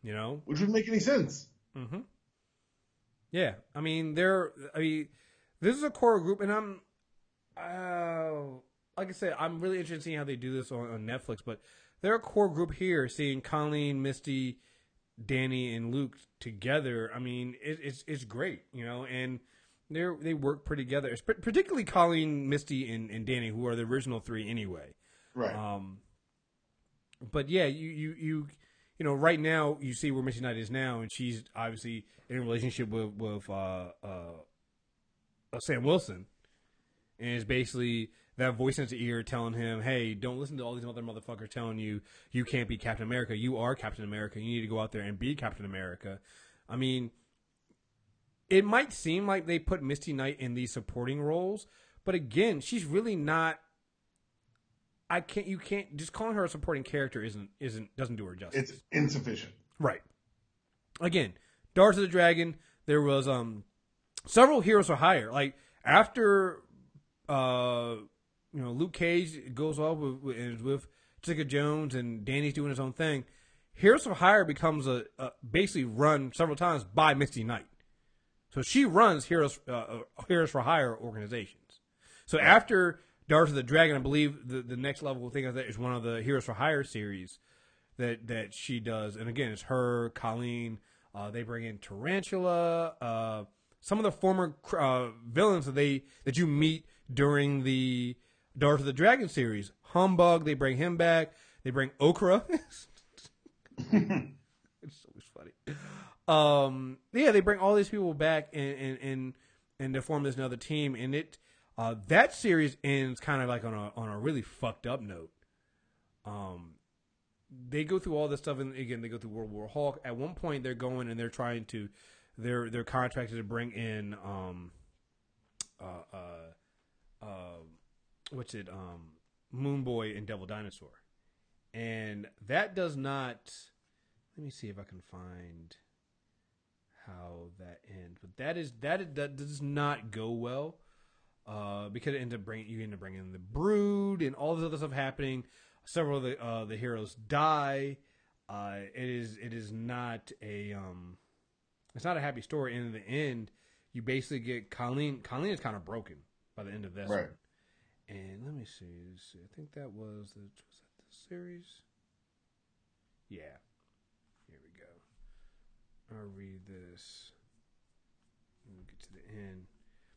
You know. which would make any sense. Mm-hmm. Yeah, I mean, they're. I mean, this is a core group, and I'm. Uh, like I said, I'm really interested in seeing how they do this on, on Netflix. But they're a core group here, seeing Colleen, Misty, Danny, and Luke together. I mean, it, it's it's great, you know, and they they work pretty together. Particularly Colleen, Misty, and, and Danny, who are the original three anyway. Right. Um, but yeah, you, you, you, you know, right now you see where Misty Knight is now, and she's obviously in a relationship with with uh, uh, uh, Sam Wilson, and it's basically that voice in his ear telling him, "Hey, don't listen to all these other motherfuckers telling you you can't be Captain America. You are Captain America. You need to go out there and be Captain America." I mean, it might seem like they put Misty Knight in these supporting roles, but again, she's really not. I can't. You can't just calling her a supporting character isn't isn't doesn't do her justice. it's insufficient. Right. Again, Daughters of the Dragon. There was um several heroes for hire. Like after uh you know Luke Cage goes off with with, with Jessica Jones and Danny's doing his own thing. Heroes for Hire becomes a, a basically run several times by Misty Knight. So she runs Heroes uh, uh Heroes for Hire organizations. So after Daughters of the Dragon, I believe the, the next level thing of that is one of the Heroes for Hire series that that she does. And again, it's her, Colleen. Uh, they bring in Tarantula. Uh, some of the former uh, villains that they that you meet during the Daughters of the Dragon series. Humbug, they bring him back. They bring Orka. it's always funny. Um, yeah, they bring all these people back and and and, and to form this another team, and it uh, that series ends kind of like on a on a really fucked up note. Um, they go through all this stuff, and again, they go through World War Hulk. At one point, they're going and they're trying to, they're they're contracted to bring in, um, uh, uh, uh what's it, um, Moon Boy and Devil Dinosaur, and that does not. Let me see if I can find how that ends, but that is that that does not go well. Uh, because it ends up bringing you end up bringing the brood and all this other stuff happening several of the uh, the heroes die. Uh, it is it is not a um, it's not a happy story. And in the end, you basically get Colleen. Colleen is kind of broken by the end of this right. one. And let me see. Let's see. I think that was the was that the series. Yeah. Here we go. I'll read this. We'll get to the end.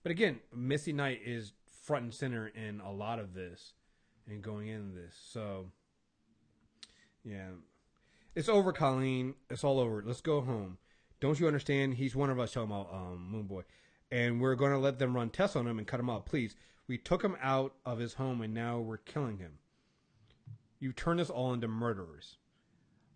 But again, Misty Knight is front and center in a lot of this and going into this. So, yeah, it's over, Colleen. It's all over. Let's go home. Don't you understand? He's one of us. Talking about um, Moon Boy, and we're going to let them run tests on him and cut him out. Please, we took him out of his home, and now we're killing him. You turned us all into murderers.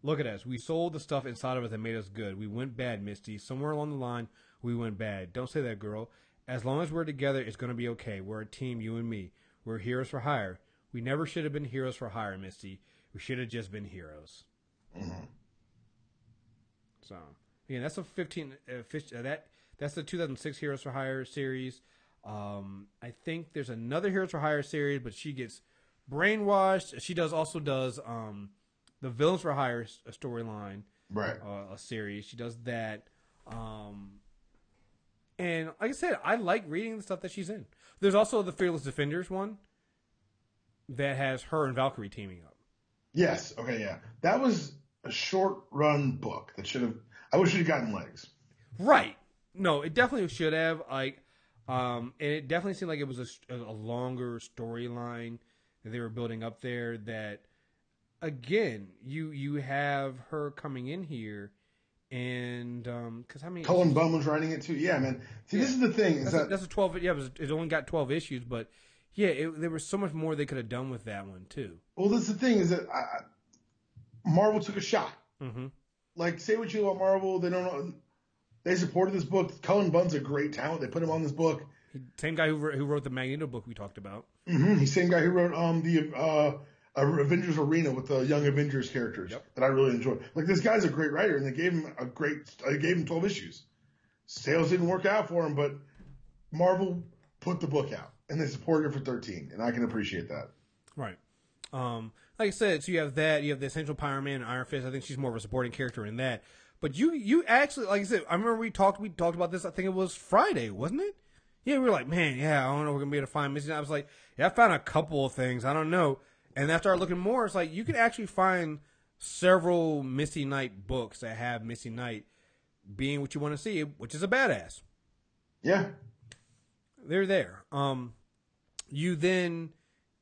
Look at us. We sold the stuff inside of us that made us good. We went bad, Misty. Somewhere along the line, we went bad. Don't say that, girl. As long as we're together, it's going to be okay. We're a team, you and me. We're heroes for hire. We never should have been heroes for hire, Misty. We should have just been heroes. Mm-hmm. So again, that's a fifteen. Uh, fish, uh, that that's the 2006 Heroes for Hire series. Um, I think there's another Heroes for Hire series, but she gets brainwashed. She does also does um, the Villains for Hire storyline, right? Uh, a series. She does that. Um, and like I said, I like reading the stuff that she's in. There's also the Fearless Defenders one, that has her and Valkyrie teaming up. Yes. Okay. Yeah. That was a short run book that should have. I wish it had gotten legs. Right. No, it definitely should have. Like, um, and it definitely seemed like it was a, a longer storyline that they were building up there. That again, you you have her coming in here, and because um, I mean, Cullen Bunn was writing it too. Yeah, man. See, yeah. this is the thing. Is that's, that, a, that's a twelve. Yeah, it, was, it only got twelve issues, but yeah, it, there was so much more they could have done with that one too. Well, that's the thing is that I, Marvel took a shot. Mm-hmm. Like, say what you about Marvel, they don't know. They supported this book. Cullen Bunn's a great talent. They put him on this book. Same guy who wrote, who wrote the Magneto book we talked about. Mm-hmm. He's same guy who wrote um the uh, Avengers Arena with the Young Avengers characters yep. that I really enjoyed. Like this guy's a great writer, and they gave him a great. I gave him twelve issues. Sales didn't work out for him, but Marvel put the book out and they supported it for 13, and I can appreciate that. Right. Um, like I said, so you have that, you have the Essential Power Man and Iron Fist. I think she's more of a supporting character in that. But you, you actually, like I said, I remember we talked, we talked about this. I think it was Friday, wasn't it? Yeah, we were like, man, yeah, I don't know, if we're gonna be able to find Misty. I was like, yeah, I found a couple of things. I don't know. And then I started looking more. It's like you can actually find several Misty Knight books that have Misty Knight being what you want to see, which is a badass. Yeah, they're there. Um, you then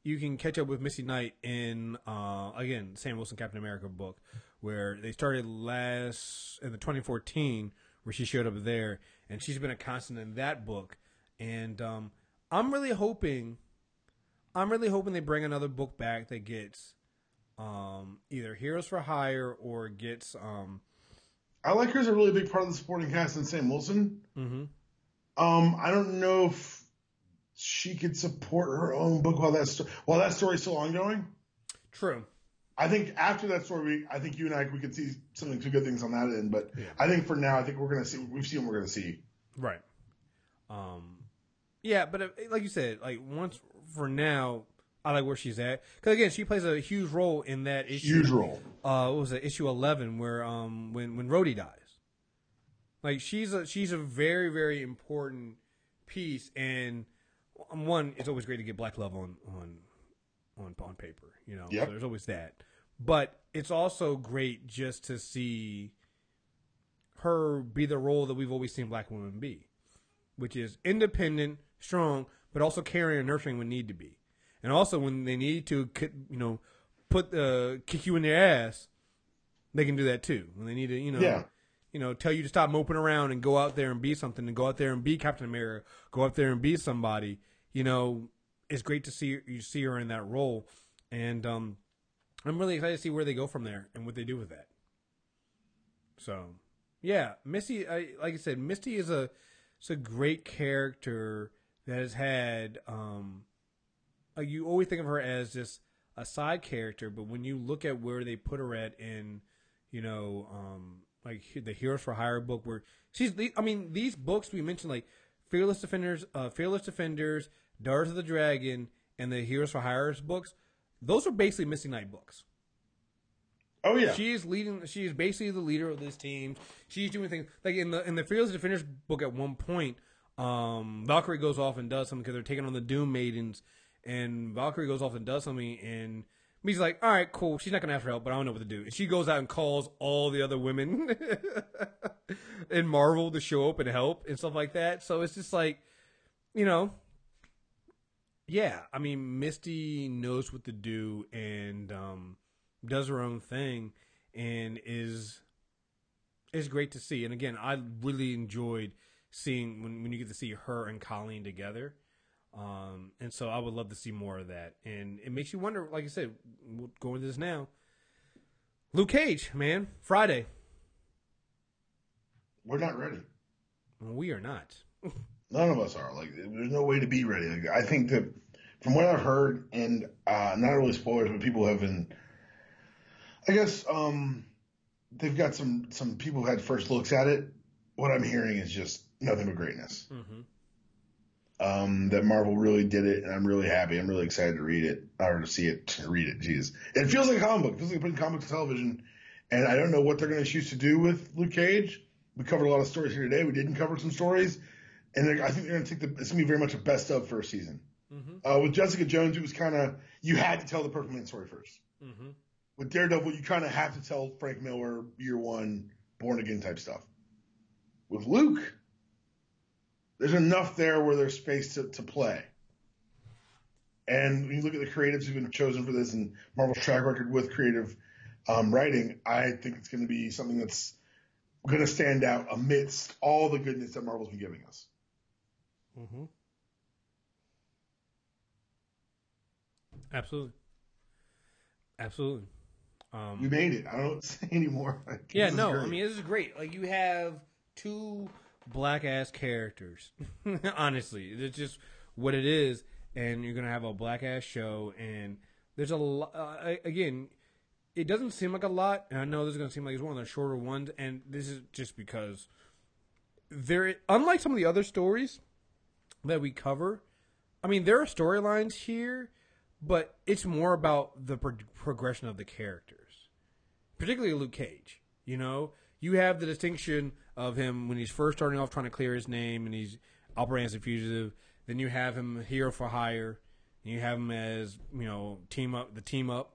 you can catch up with Misty Knight in uh, again Sam Wilson Captain America book where they started last in the 2014 where she showed up there and she's been a constant in that book and um, I'm really hoping I'm really hoping they bring another book back that gets um, either Heroes for Hire or gets um, I like her as a really big part of the supporting cast in Sam Wilson. Mm-hmm. Um, I don't know if she could support her own book while that sto- while that story's still ongoing. True. I think after that story, I think you and I we could see something two good things on that end. But yeah. I think for now, I think we're gonna see we've seen what we're gonna see. Right. Um. Yeah, but if, like you said, like once for now, I like where she's at because again, she plays a huge role in that issue. Huge role. Uh, what was it? Issue eleven, where um when when Rhodey dies. Like she's a she's a very very important piece, and um, one, it's always great to get black love on on on on paper. You know, Yep. so there's always that. But it's also great just to see her be the role that we've always seen black women be, which is independent, strong, but also caring and nurturing when need to be, and also when they need to, you know, put uh, kick you in the ass, they can do that too. When they need to, you know, Yeah. you know, tell you to stop moping around and go out there and be something, and go out there and be Captain America, go out there and be somebody. You know, it's great to see you see her in that role, and um, I'm really excited to see where they go from there and what they do with that. So, yeah, Misty, I, like I said, Misty is a it's a great character that has had. Um, like you always think of her as just a side character, but when you look at where they put her at in, you know, um, like the Heroes for Hire book, where she's, I mean, these books we mentioned, like Fearless Defenders, uh, Fearless Defenders, Daughters of the Dragon, and the Heroes for Hires books, those are basically Misty Knight books. Oh yeah. She is leading. She is basically the leader of this team. She's doing things like in the in the Fearless Defenders book. At one point, um, Valkyrie goes off and does something because they're taking on the Doom Maidens, and Valkyrie goes off and does something, and He's like, all right, cool. She's not gonna ask for help, but I don't know what to do. And she goes out and calls all the other women in Marvel to show up and help and stuff like that. So it's just like, you know, yeah. I mean, Misty knows what to do and um, does her own thing, and is is great to see. And again, I really enjoyed seeing when when you get to see her and Colleen together. Um, and so I would love to see more of that. And it makes you wonder, like I said, we'll go into this now. Luke Cage, man, Friday. We're not ready. We are not. None of us are. Like, there's no way to be ready. Like, I think that from what I've heard, and uh, not really spoilers, but people have been, I guess, um, they've got some some people who had first looks at it. What I'm hearing is just nothing but greatness. Mm-hmm. Um, that Marvel really did it, and I'm really happy. I'm really excited to read it or to see it, to read it. Jeez, it feels like a comic book. It feels like putting comics to television, and I don't know what they're going to choose to do with Luke Cage. We covered a lot of stories here today. We didn't cover some stories, and I think they're going to take the. It's going to be very much a best of first season. Mm-hmm. Uh, with Jessica Jones, it was kind of you had to tell the Purple Man story first. Mm-hmm. With Daredevil, you kind of have to tell Frank Miller year one, born again type stuff. With Luke, there's enough there where there's space to, to play. And when you look at the creatives who've been chosen for this and Marvel's track record with creative um, writing, I think it's going to be something that's going to stand out amidst all the goodness that Marvel's been giving us. Mm-hmm. Absolutely. Absolutely. Um, We made it. I don't say anymore. Like, Yeah, no, great. I mean this is great. Like you have two black ass characters. Honestly, it's just what it is, and you're gonna have a black ass show, and there's a lot. Uh, again, it doesn't seem like a lot, and I know this is gonna seem like it's one of the shorter ones, and this is just because there, unlike some of the other stories that we cover, I mean there are storylines here, but it's more about the pro- progression of the characters particularly Luke Cage. You know, you have the distinction of him when he's first starting off trying to clear his name and he's operating as a fugitive. Then you have him a hero for hire. And you have him as you know team up the team up,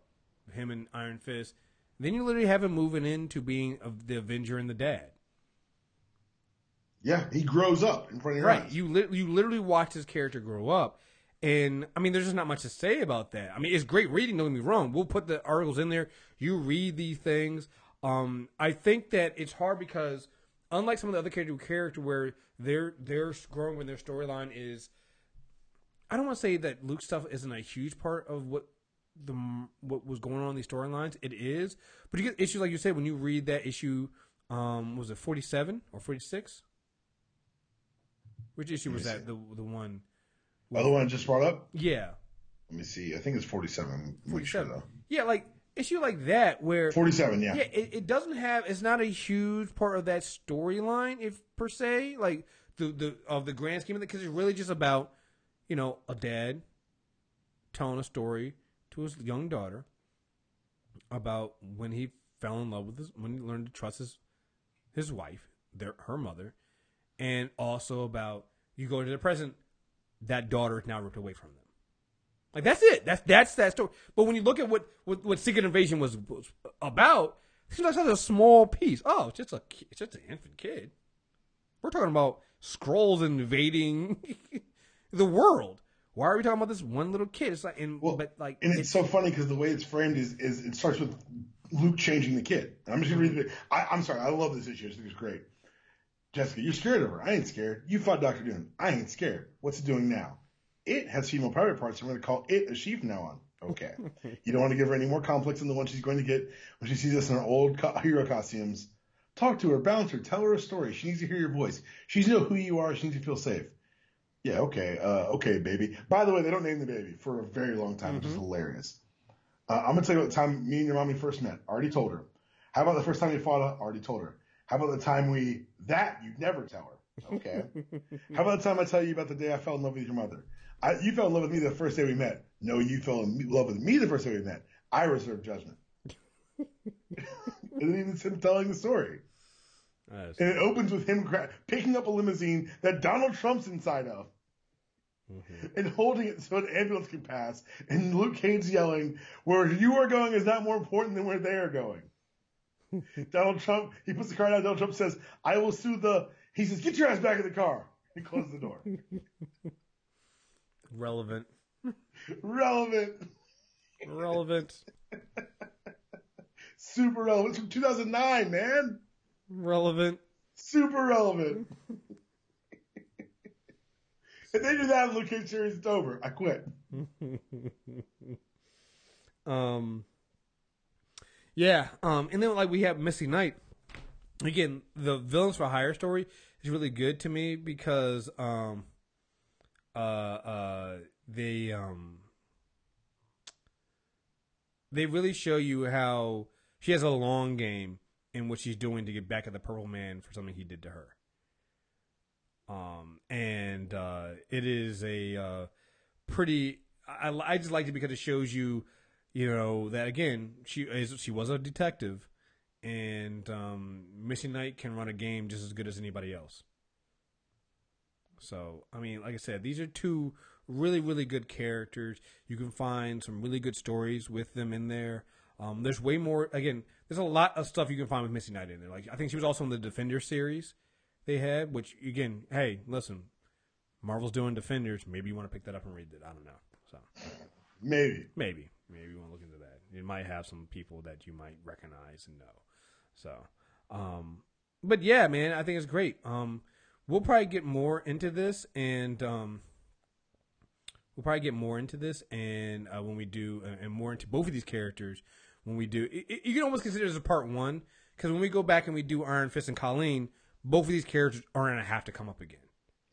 him and Iron Fist. Then you literally have him moving into being of the Avenger and the Dad. yeah, he grows up in front of your Right. eyes. You li- you literally watch his character grow up, and I mean, there's just not much to say about that. I mean, it's great reading. Don't get me wrong. We'll put the articles in there. You read these things. Um, I think that it's hard because unlike some of the other character character where they're they're growing when their storyline is, I don't want to say that Luke stuff isn't a huge part of what the what was going on in these storylines. It is, but you get issues like you said when you read that issue. Um, was it forty seven or forty six? Which issue was Let me that? The the one. Other one I just brought up. Yeah, Let me see. I think it's 47. I'm not forty sure though. Yeah, like issue like that where 47, yeah. yeah, it, it doesn't have. It's not a huge part of that storyline, if per se, like the the of the grand scheme of it, because it's really just about you know a dad telling a story to his young daughter about when he fell in love with his, when he learned to trust his his wife, their her mother, and also about you go to the present, that daughter is now ripped away from them. Like that's it. That's that's that story. But when you look at what what, what Secret Invasion was, was about, it seems like such a small piece. Oh, it's just a it's just an infant kid. We're talking about Skrulls invading the world. Why are we talking about this one little kid? It's like, and, Well, but like, And it's so funny because the way it's framed is, is it starts with Luke changing the kid. I'm just gonna read the. I, I'm sorry, I love this issue. I think it's great. Jessica, you're scared of her. I ain't scared. You fought Doctor Doom. I ain't scared. What's it doing now? It has female private parts. So I'm going to call it a she from now on. Okay. you don't want to give her any more conflicts than the one she's going to get when she sees us in our old co- hero costumes. Talk to her, bounce her, tell her a story. She needs to hear your voice. She needs to know who you are. She needs to feel safe. Yeah, okay, uh, okay, baby. By the way, they don't name the baby for a very long time, which is hilarious. Uh, I'm gonna tell you about the time me and your mommy first met. Already told her. How about the first time you fought her? Already told her. How about the time we that you'd never tell her? Okay. How about the time I tell you about the day I fell in love with your mother? I, you fell in love with me the first day we met. No, you fell in love with me the first day we met. I reserve judgment. and then it's him telling the story. And it opens with him gra- picking up a limousine that Donald Trump's inside of mm-hmm. and holding it so an ambulance can pass. And Luke Cage yelling, Where you are going is not more important than where they are going. Donald Trump, he puts the car down. Donald Trump says, I will sue the. He says, Get your ass back in the car. He closes the door. relevant, relevant. relevant, Super relevant. It's from 2009, man. relevant. Super relevant. if they do that the Luke series, it's over. I quit. Um, yeah. Um, and then like we have Misty Knight. Again, the villains for hire story is really good to me because um, uh, uh, they um, they really show you how she has a long game in what she's doing to get back at the Purple Man for something he did to her. Um, and uh, it is a uh, pretty. I, I just liked it because it shows you, you know, that again she is she was a detective, and um, Misty Knight can run a game just as good as anybody else. So I mean, like I said, these are two really really good characters. You can find some really good stories with them in there. Um, there's way more. Again, there's a lot of stuff you can find with Misty Knight in there. Like I think she was also in the Defender series they had, which again, hey, listen, Marvel's doing Defenders. Maybe you want to pick that up and read it. I don't know. So Maybe. maybe, maybe you want to look into that. It might have some people that you might recognize and know. So, um, but yeah, man, I think it's great. Um, we'll probably get more into this, and um, we'll probably get more into this, and uh, when we do, uh, and more into both of these characters, when we do, it, it- you can almost consider this a part one because when we go back and we do Iron Fist and Colleen, both of these characters are going to have to come up again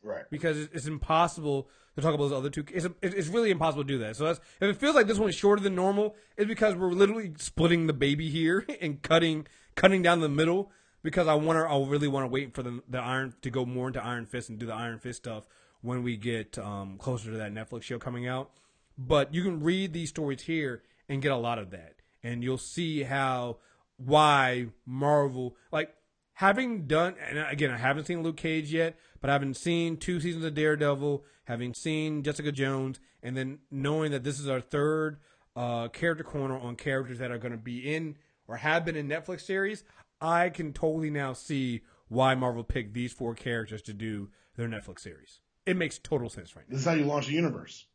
Right. because it's, it's impossible to talk about those other two. It's, it's really impossible to do that. So that's, if it feels like this one is shorter than normal, it's because we're literally splitting the baby here and cutting cutting down the middle. Because I want to, I really want to wait for the the Iron to go more into Iron Fist and do the Iron Fist stuff when we get um, closer to that Netflix show coming out. But you can read these stories here and get a lot of that, and you'll see how why Marvel like having done and again I haven't seen Luke Cage yet, but having seen two seasons of Daredevil, having seen Jessica Jones, and then knowing that this is our third uh, character corner on characters that are going to be in or have been in Netflix series, I can totally now see why Marvel picked these four characters to do their Netflix series. It makes total sense right now. This is how you launch a universe.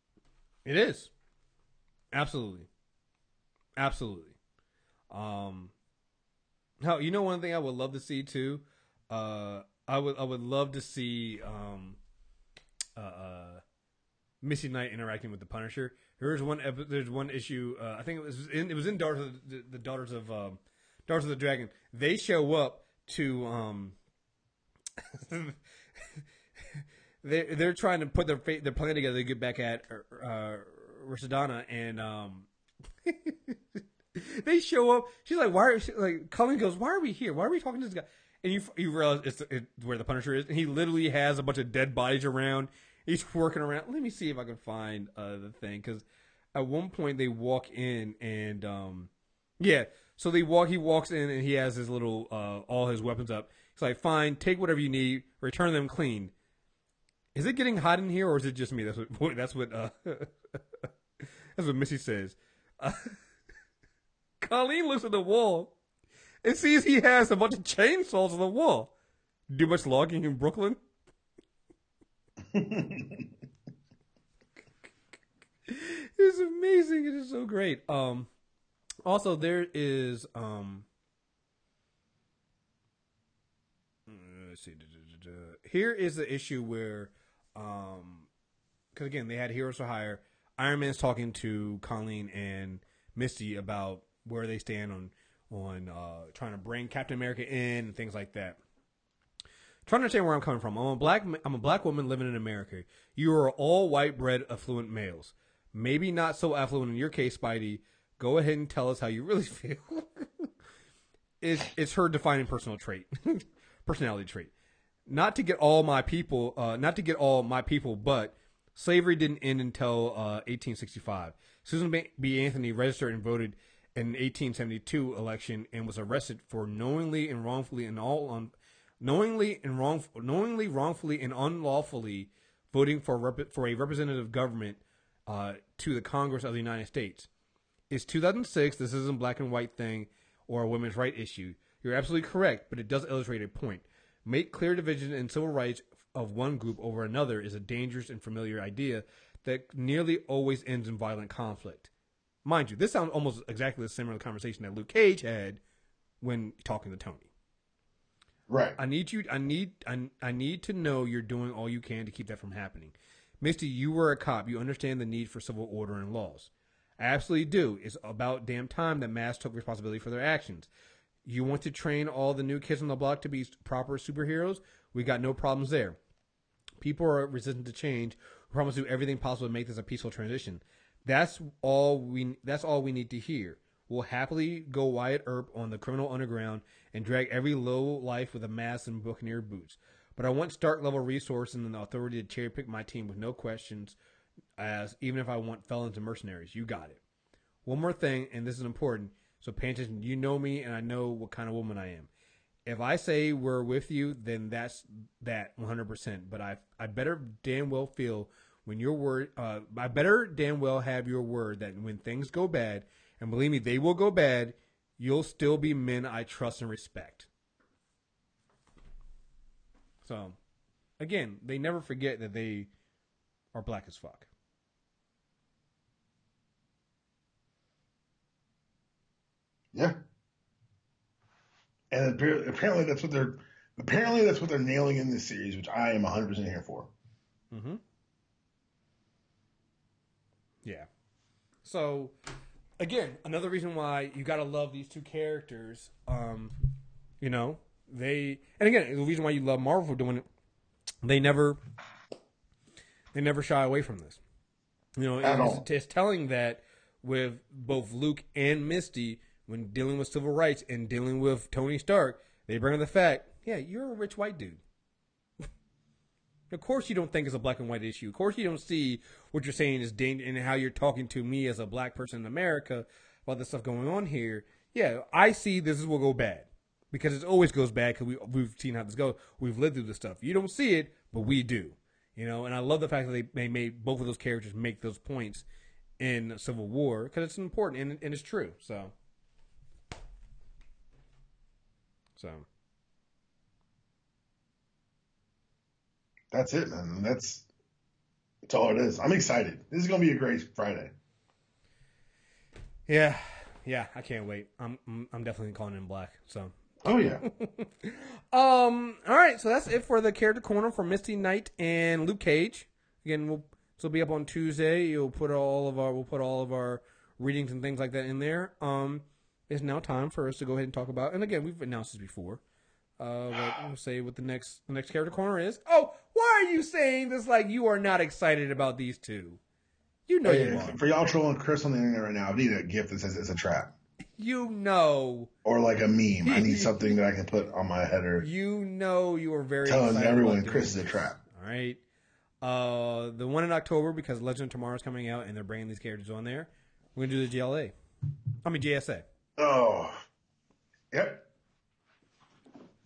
It is. Absolutely. Absolutely. Um how you know one thing I would love to see too? Uh I would I would love to see um uh, uh Misty Knight interacting with the Punisher. There's one epi- there's one issue uh, I think it was in it was in Daughters of the, the Daughters of um Daughters of the Dragon. They show up to um they they're trying to put their their plan together to get back at uh, Rasadana, and um, they show up. She's like, "Why?" Are, she, like, Colleen goes, "Why are we here? Why are we talking to this guy?" And you you realize it's, it's where the Punisher is, and he literally has a bunch of dead bodies around. He's working around. Let me see if I can find uh, the thing because at one point they walk in and um, yeah, so they walk. He walks in and he has his little uh, all his weapons up. He's like, "Fine, take whatever you need, return them clean." Is it getting hot in here, or is it just me? That's what that's what uh, that's what Misty says. Uh, Colleen looks at the wall and sees he has a bunch of chainsaws on the wall. Do much logging in Brooklyn? it's amazing. It is so great. Um, also there is um. Let's see. Here is the issue where, um, because again they had Heroes for Hire. Iron Man's talking to Colleen and Misty about where they stand on on uh, trying to bring Captain America in and things like that. Trying to understand where I'm coming from. I'm a black I'm a black woman living in America. You are all white bread affluent males. Maybe not so affluent in your case, Spidey. Go ahead and tell us how you really feel. it's it's her defining personal trait, personality trait. Not to get all my people, uh, not to get all my people, but slavery didn't end until uh, 1865. Susan B. Anthony registered and voted in 1872 election and was arrested for knowingly and wrongfully and all on knowingly and wrong knowingly wrongfully and unlawfully voting for rep, for a representative government uh, to the Congress of the United States. It's 2006. This isn't a black and white thing or a women's right issue. You're absolutely correct, but it does illustrate a point. Make clear division in civil rights of one group over another is a dangerous and familiar idea that nearly always ends in violent conflict. Mind you, this sounds almost exactly the similar conversation that Luke Cage had when talking to Tony. Right. I need you. I need. I, I need to know you're doing all you can to keep that from happening. Misty, you were a cop. You understand the need for civil order and laws. Absolutely do. It's about damn time that Mass took responsibility for their actions. You want to train all the new kids on the block to be proper superheroes? We got no problems there. People are resistant to change. We promise to do everything possible to make this a peaceful transition. That's all we. That's all we need to hear. We'll happily go Wyatt Earp on the criminal underground and drag every low life with a mask and buccaneer boots. But I want Stark level resources and the authority to cherry pick my team with no questions. As even if I want felons and mercenaries, you got it. One more thing, and this is important. So pay attention. You know me, and I know what kind of woman I am. If I say we're with you, then that's that 100%. But I I better damn well feel when your word, uh, I better damn well have your word that when things go bad, and believe me, they will go bad, you'll still be men I trust and respect. So, again, they never forget that they are black as fuck. Yeah. And apparently that's what they're apparently that's what they're nailing in this series, which I am 100% here for. Mm-hmm. Yeah. So, again, another reason why you got to love these two characters. Um, you know, they and again, the reason why you love Marvel for doing it, they never they never shy away from this. You know, it's, it's telling that with both Luke and Misty when dealing with civil rights and dealing with Tony Stark, they bring up the fact, yeah, you're a rich white dude. Of course, you don't think it's a black and white issue. Of course, you don't see what you're saying is danger and how you're talking to me as a black person in America about the stuff going on here. Yeah, I see this is what go bad because it always goes bad because we we've seen how this goes. We've lived through this stuff. You don't see it, but we do. You know, and I love the fact that they, they made both of those characters make those points in Civil War because it's important and, and it's true. So, so that's it, man. That's that's all it is. I'm excited. This is gonna be a great Friday. Yeah, yeah, I can't wait. I'm I'm, definitely calling in black. So. Oh yeah. um. All right. So that's it for the character corner for Misty Knight and Luke Cage. Again, we'll this will be up on Tuesday. You'll put all of our we'll put all of our readings and things like that in there. Um. It's now time for us to go ahead and talk about. And again, we've announced this before. Uh, what we'll say what the next the next character corner is. Oh, why are you saying this like you are not excited about these two? You know hey, you are. For y'all trolling Chris on the internet right now, I need a gift that says it's a trap. You know. Or like a meme. I need something that I can put on my header. You know you are very telling everyone Chris is a trap. All right. Uh, the one in October because Legend of Tomorrow is coming out and they're bringing these characters on there. We're gonna do the GLA. I mean JSA. Oh, yep,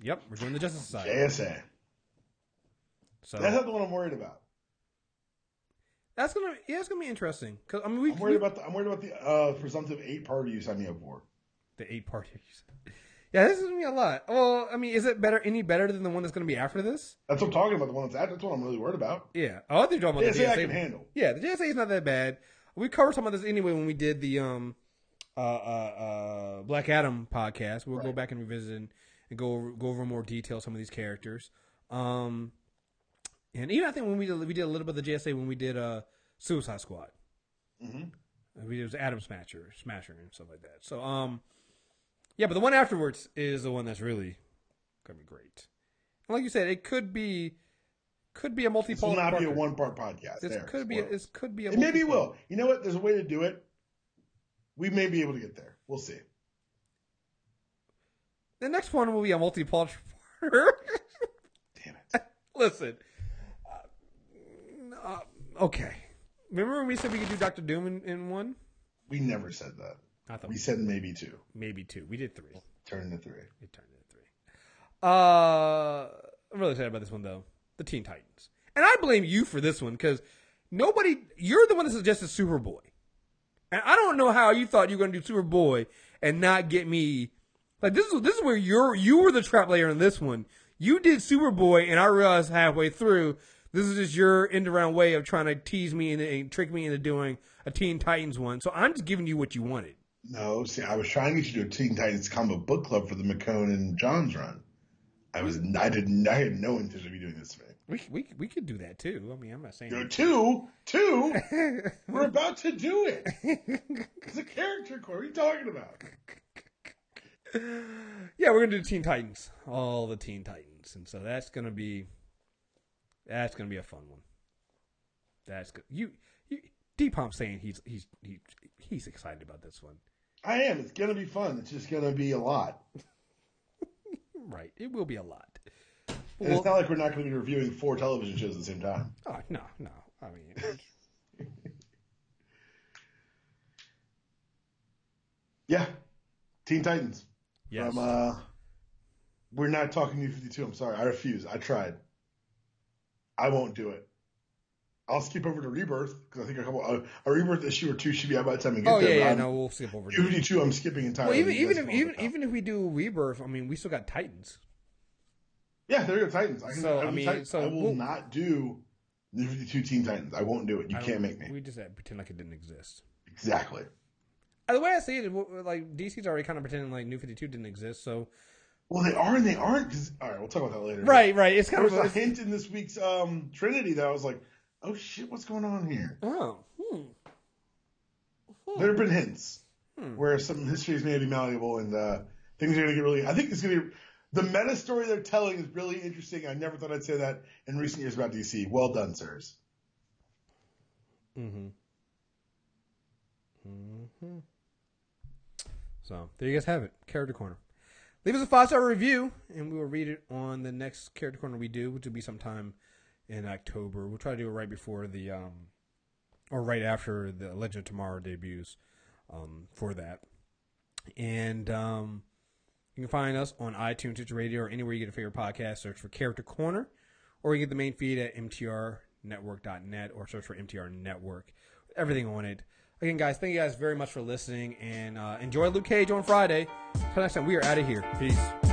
Yep, we're doing the Justice Society. JSA. So That's not the one I'm worried about. that's gonna yeah, it's gonna be interesting. Cause I mean we I'm worried about the I'm worried about the uh, presumptive eight party you signed me up for. the eight parties. Yeah, this is gonna be a lot. Well, I mean, is it better any better than the one that's gonna be after this? That's what I'm talking about. The one that's at. That's what I'm really worried about. Yeah. Oh, I think you're talking about the JSA I can handle. Yeah, the JSA is not that bad. We covered some of this anyway when we did the um uh uh, uh Black Adam podcast. We'll go back and revisit and, and go over, go over more detail some of these characters. Um and even I think when we did we did a little bit of the JSA when we did uh Suicide Squad. Mhm. We did it was Atom Smasher, Smasher and stuff like that. So um yeah, but the one afterwards is the one that's really gonna be great. And like you said, it could be could be a multi This will not be a one part podcast. This There, could be a, this could be a It maybe multi-part. will. You know what? There's a way to do it. We may be able to get there. We'll see. The next one will be a multi-part. Damn it. Listen. Uh, uh, okay. Remember when we said we could do Doctor Doom in, in one? We never said that. I thought We said maybe two. maybe two. We did three. Turn to three. It turned into three. Uh, I'm really excited about this one though. The Teen Titans, and I blame you for this one because nobody. You're the one that suggested Superboy, and I don't know how you thought you were going to do Superboy and not get me. Like this is this is where you're you were the trap layer in this one. You did Superboy, and I realized halfway through this is just your end around way of trying to tease me and, and trick me into doing a Teen Titans one. So I'm just giving you what you wanted. No, see, I was trying to get you to do a Teen Titans comic book club for the McKone and Johns run. I was, I didn't, I had no intention of you doing this. We we we could do that too. I mean, I'm not saying. Go two, two. We're about to do it. It's a character core. What are you talking about? Yeah, we're gonna do Teen Titans, all the Teen Titans, and so that's gonna be that's gonna be a fun one. That's good. You, you Deepom saying he's he's he, he's excited about this one. I am. It's gonna be fun. It's just gonna be a lot. Right, it will be a lot. And Well, it's not like we're not going to be reviewing four television shows at the same time. oh, no, no. I mean, Yeah, Teen Titans. yes. From, uh, we're not talking New 52. I'm sorry. I refuse. I tried. I won't do it. I'll skip over to Rebirth because I think a couple uh, a Rebirth issue or two should be out by the time we get oh there. yeah, yeah. I'm- No, we'll skip over. To 52. I'm skipping entirely. Well, even even if even even if we do Rebirth, I mean, we still got Titans. Yeah, there you go, Titans. I, can, So, I, I will mean, Titan- so I will we'll- not do New 52 Teen Titans. I won't do it. You I can't make me. We just pretend like it didn't exist. Exactly. Uh, The way I see it, like DC's already kind of pretending like New Fifty Two didn't exist. So Well, they are and they aren't. Cause, all right, we'll talk about that later. right, right. It's There kind was of a hint in this week's um, Trinity that I was like, oh shit, what's going on here? oh, hmm. There have been hints Hmm. where some histories may be malleable and uh, things are going to get really. I think it's going to be. The meta story they're telling is really interesting. I never thought I'd say that in recent years about DC. Well done, sirs. Mm-hmm. Mm-hmm. So there you guys have it. Character corner. Leave us a five star review, and we will read it on the next character corner we do, which will be sometime in October. We'll try to do it right before the um, or right after the Legend of Tomorrow debuts, um, for that. And um, you can find us on iTunes, Stitcher Radio, or anywhere you get a favorite podcast. Search for Character Corner, or you get the main feed at mtrnetwork.net, or search for MTR Network. Everything on it. Again, guys, thank you guys very much for listening, and uh, enjoy Luke Cage on Friday. Until next time, we are out of here. Peace.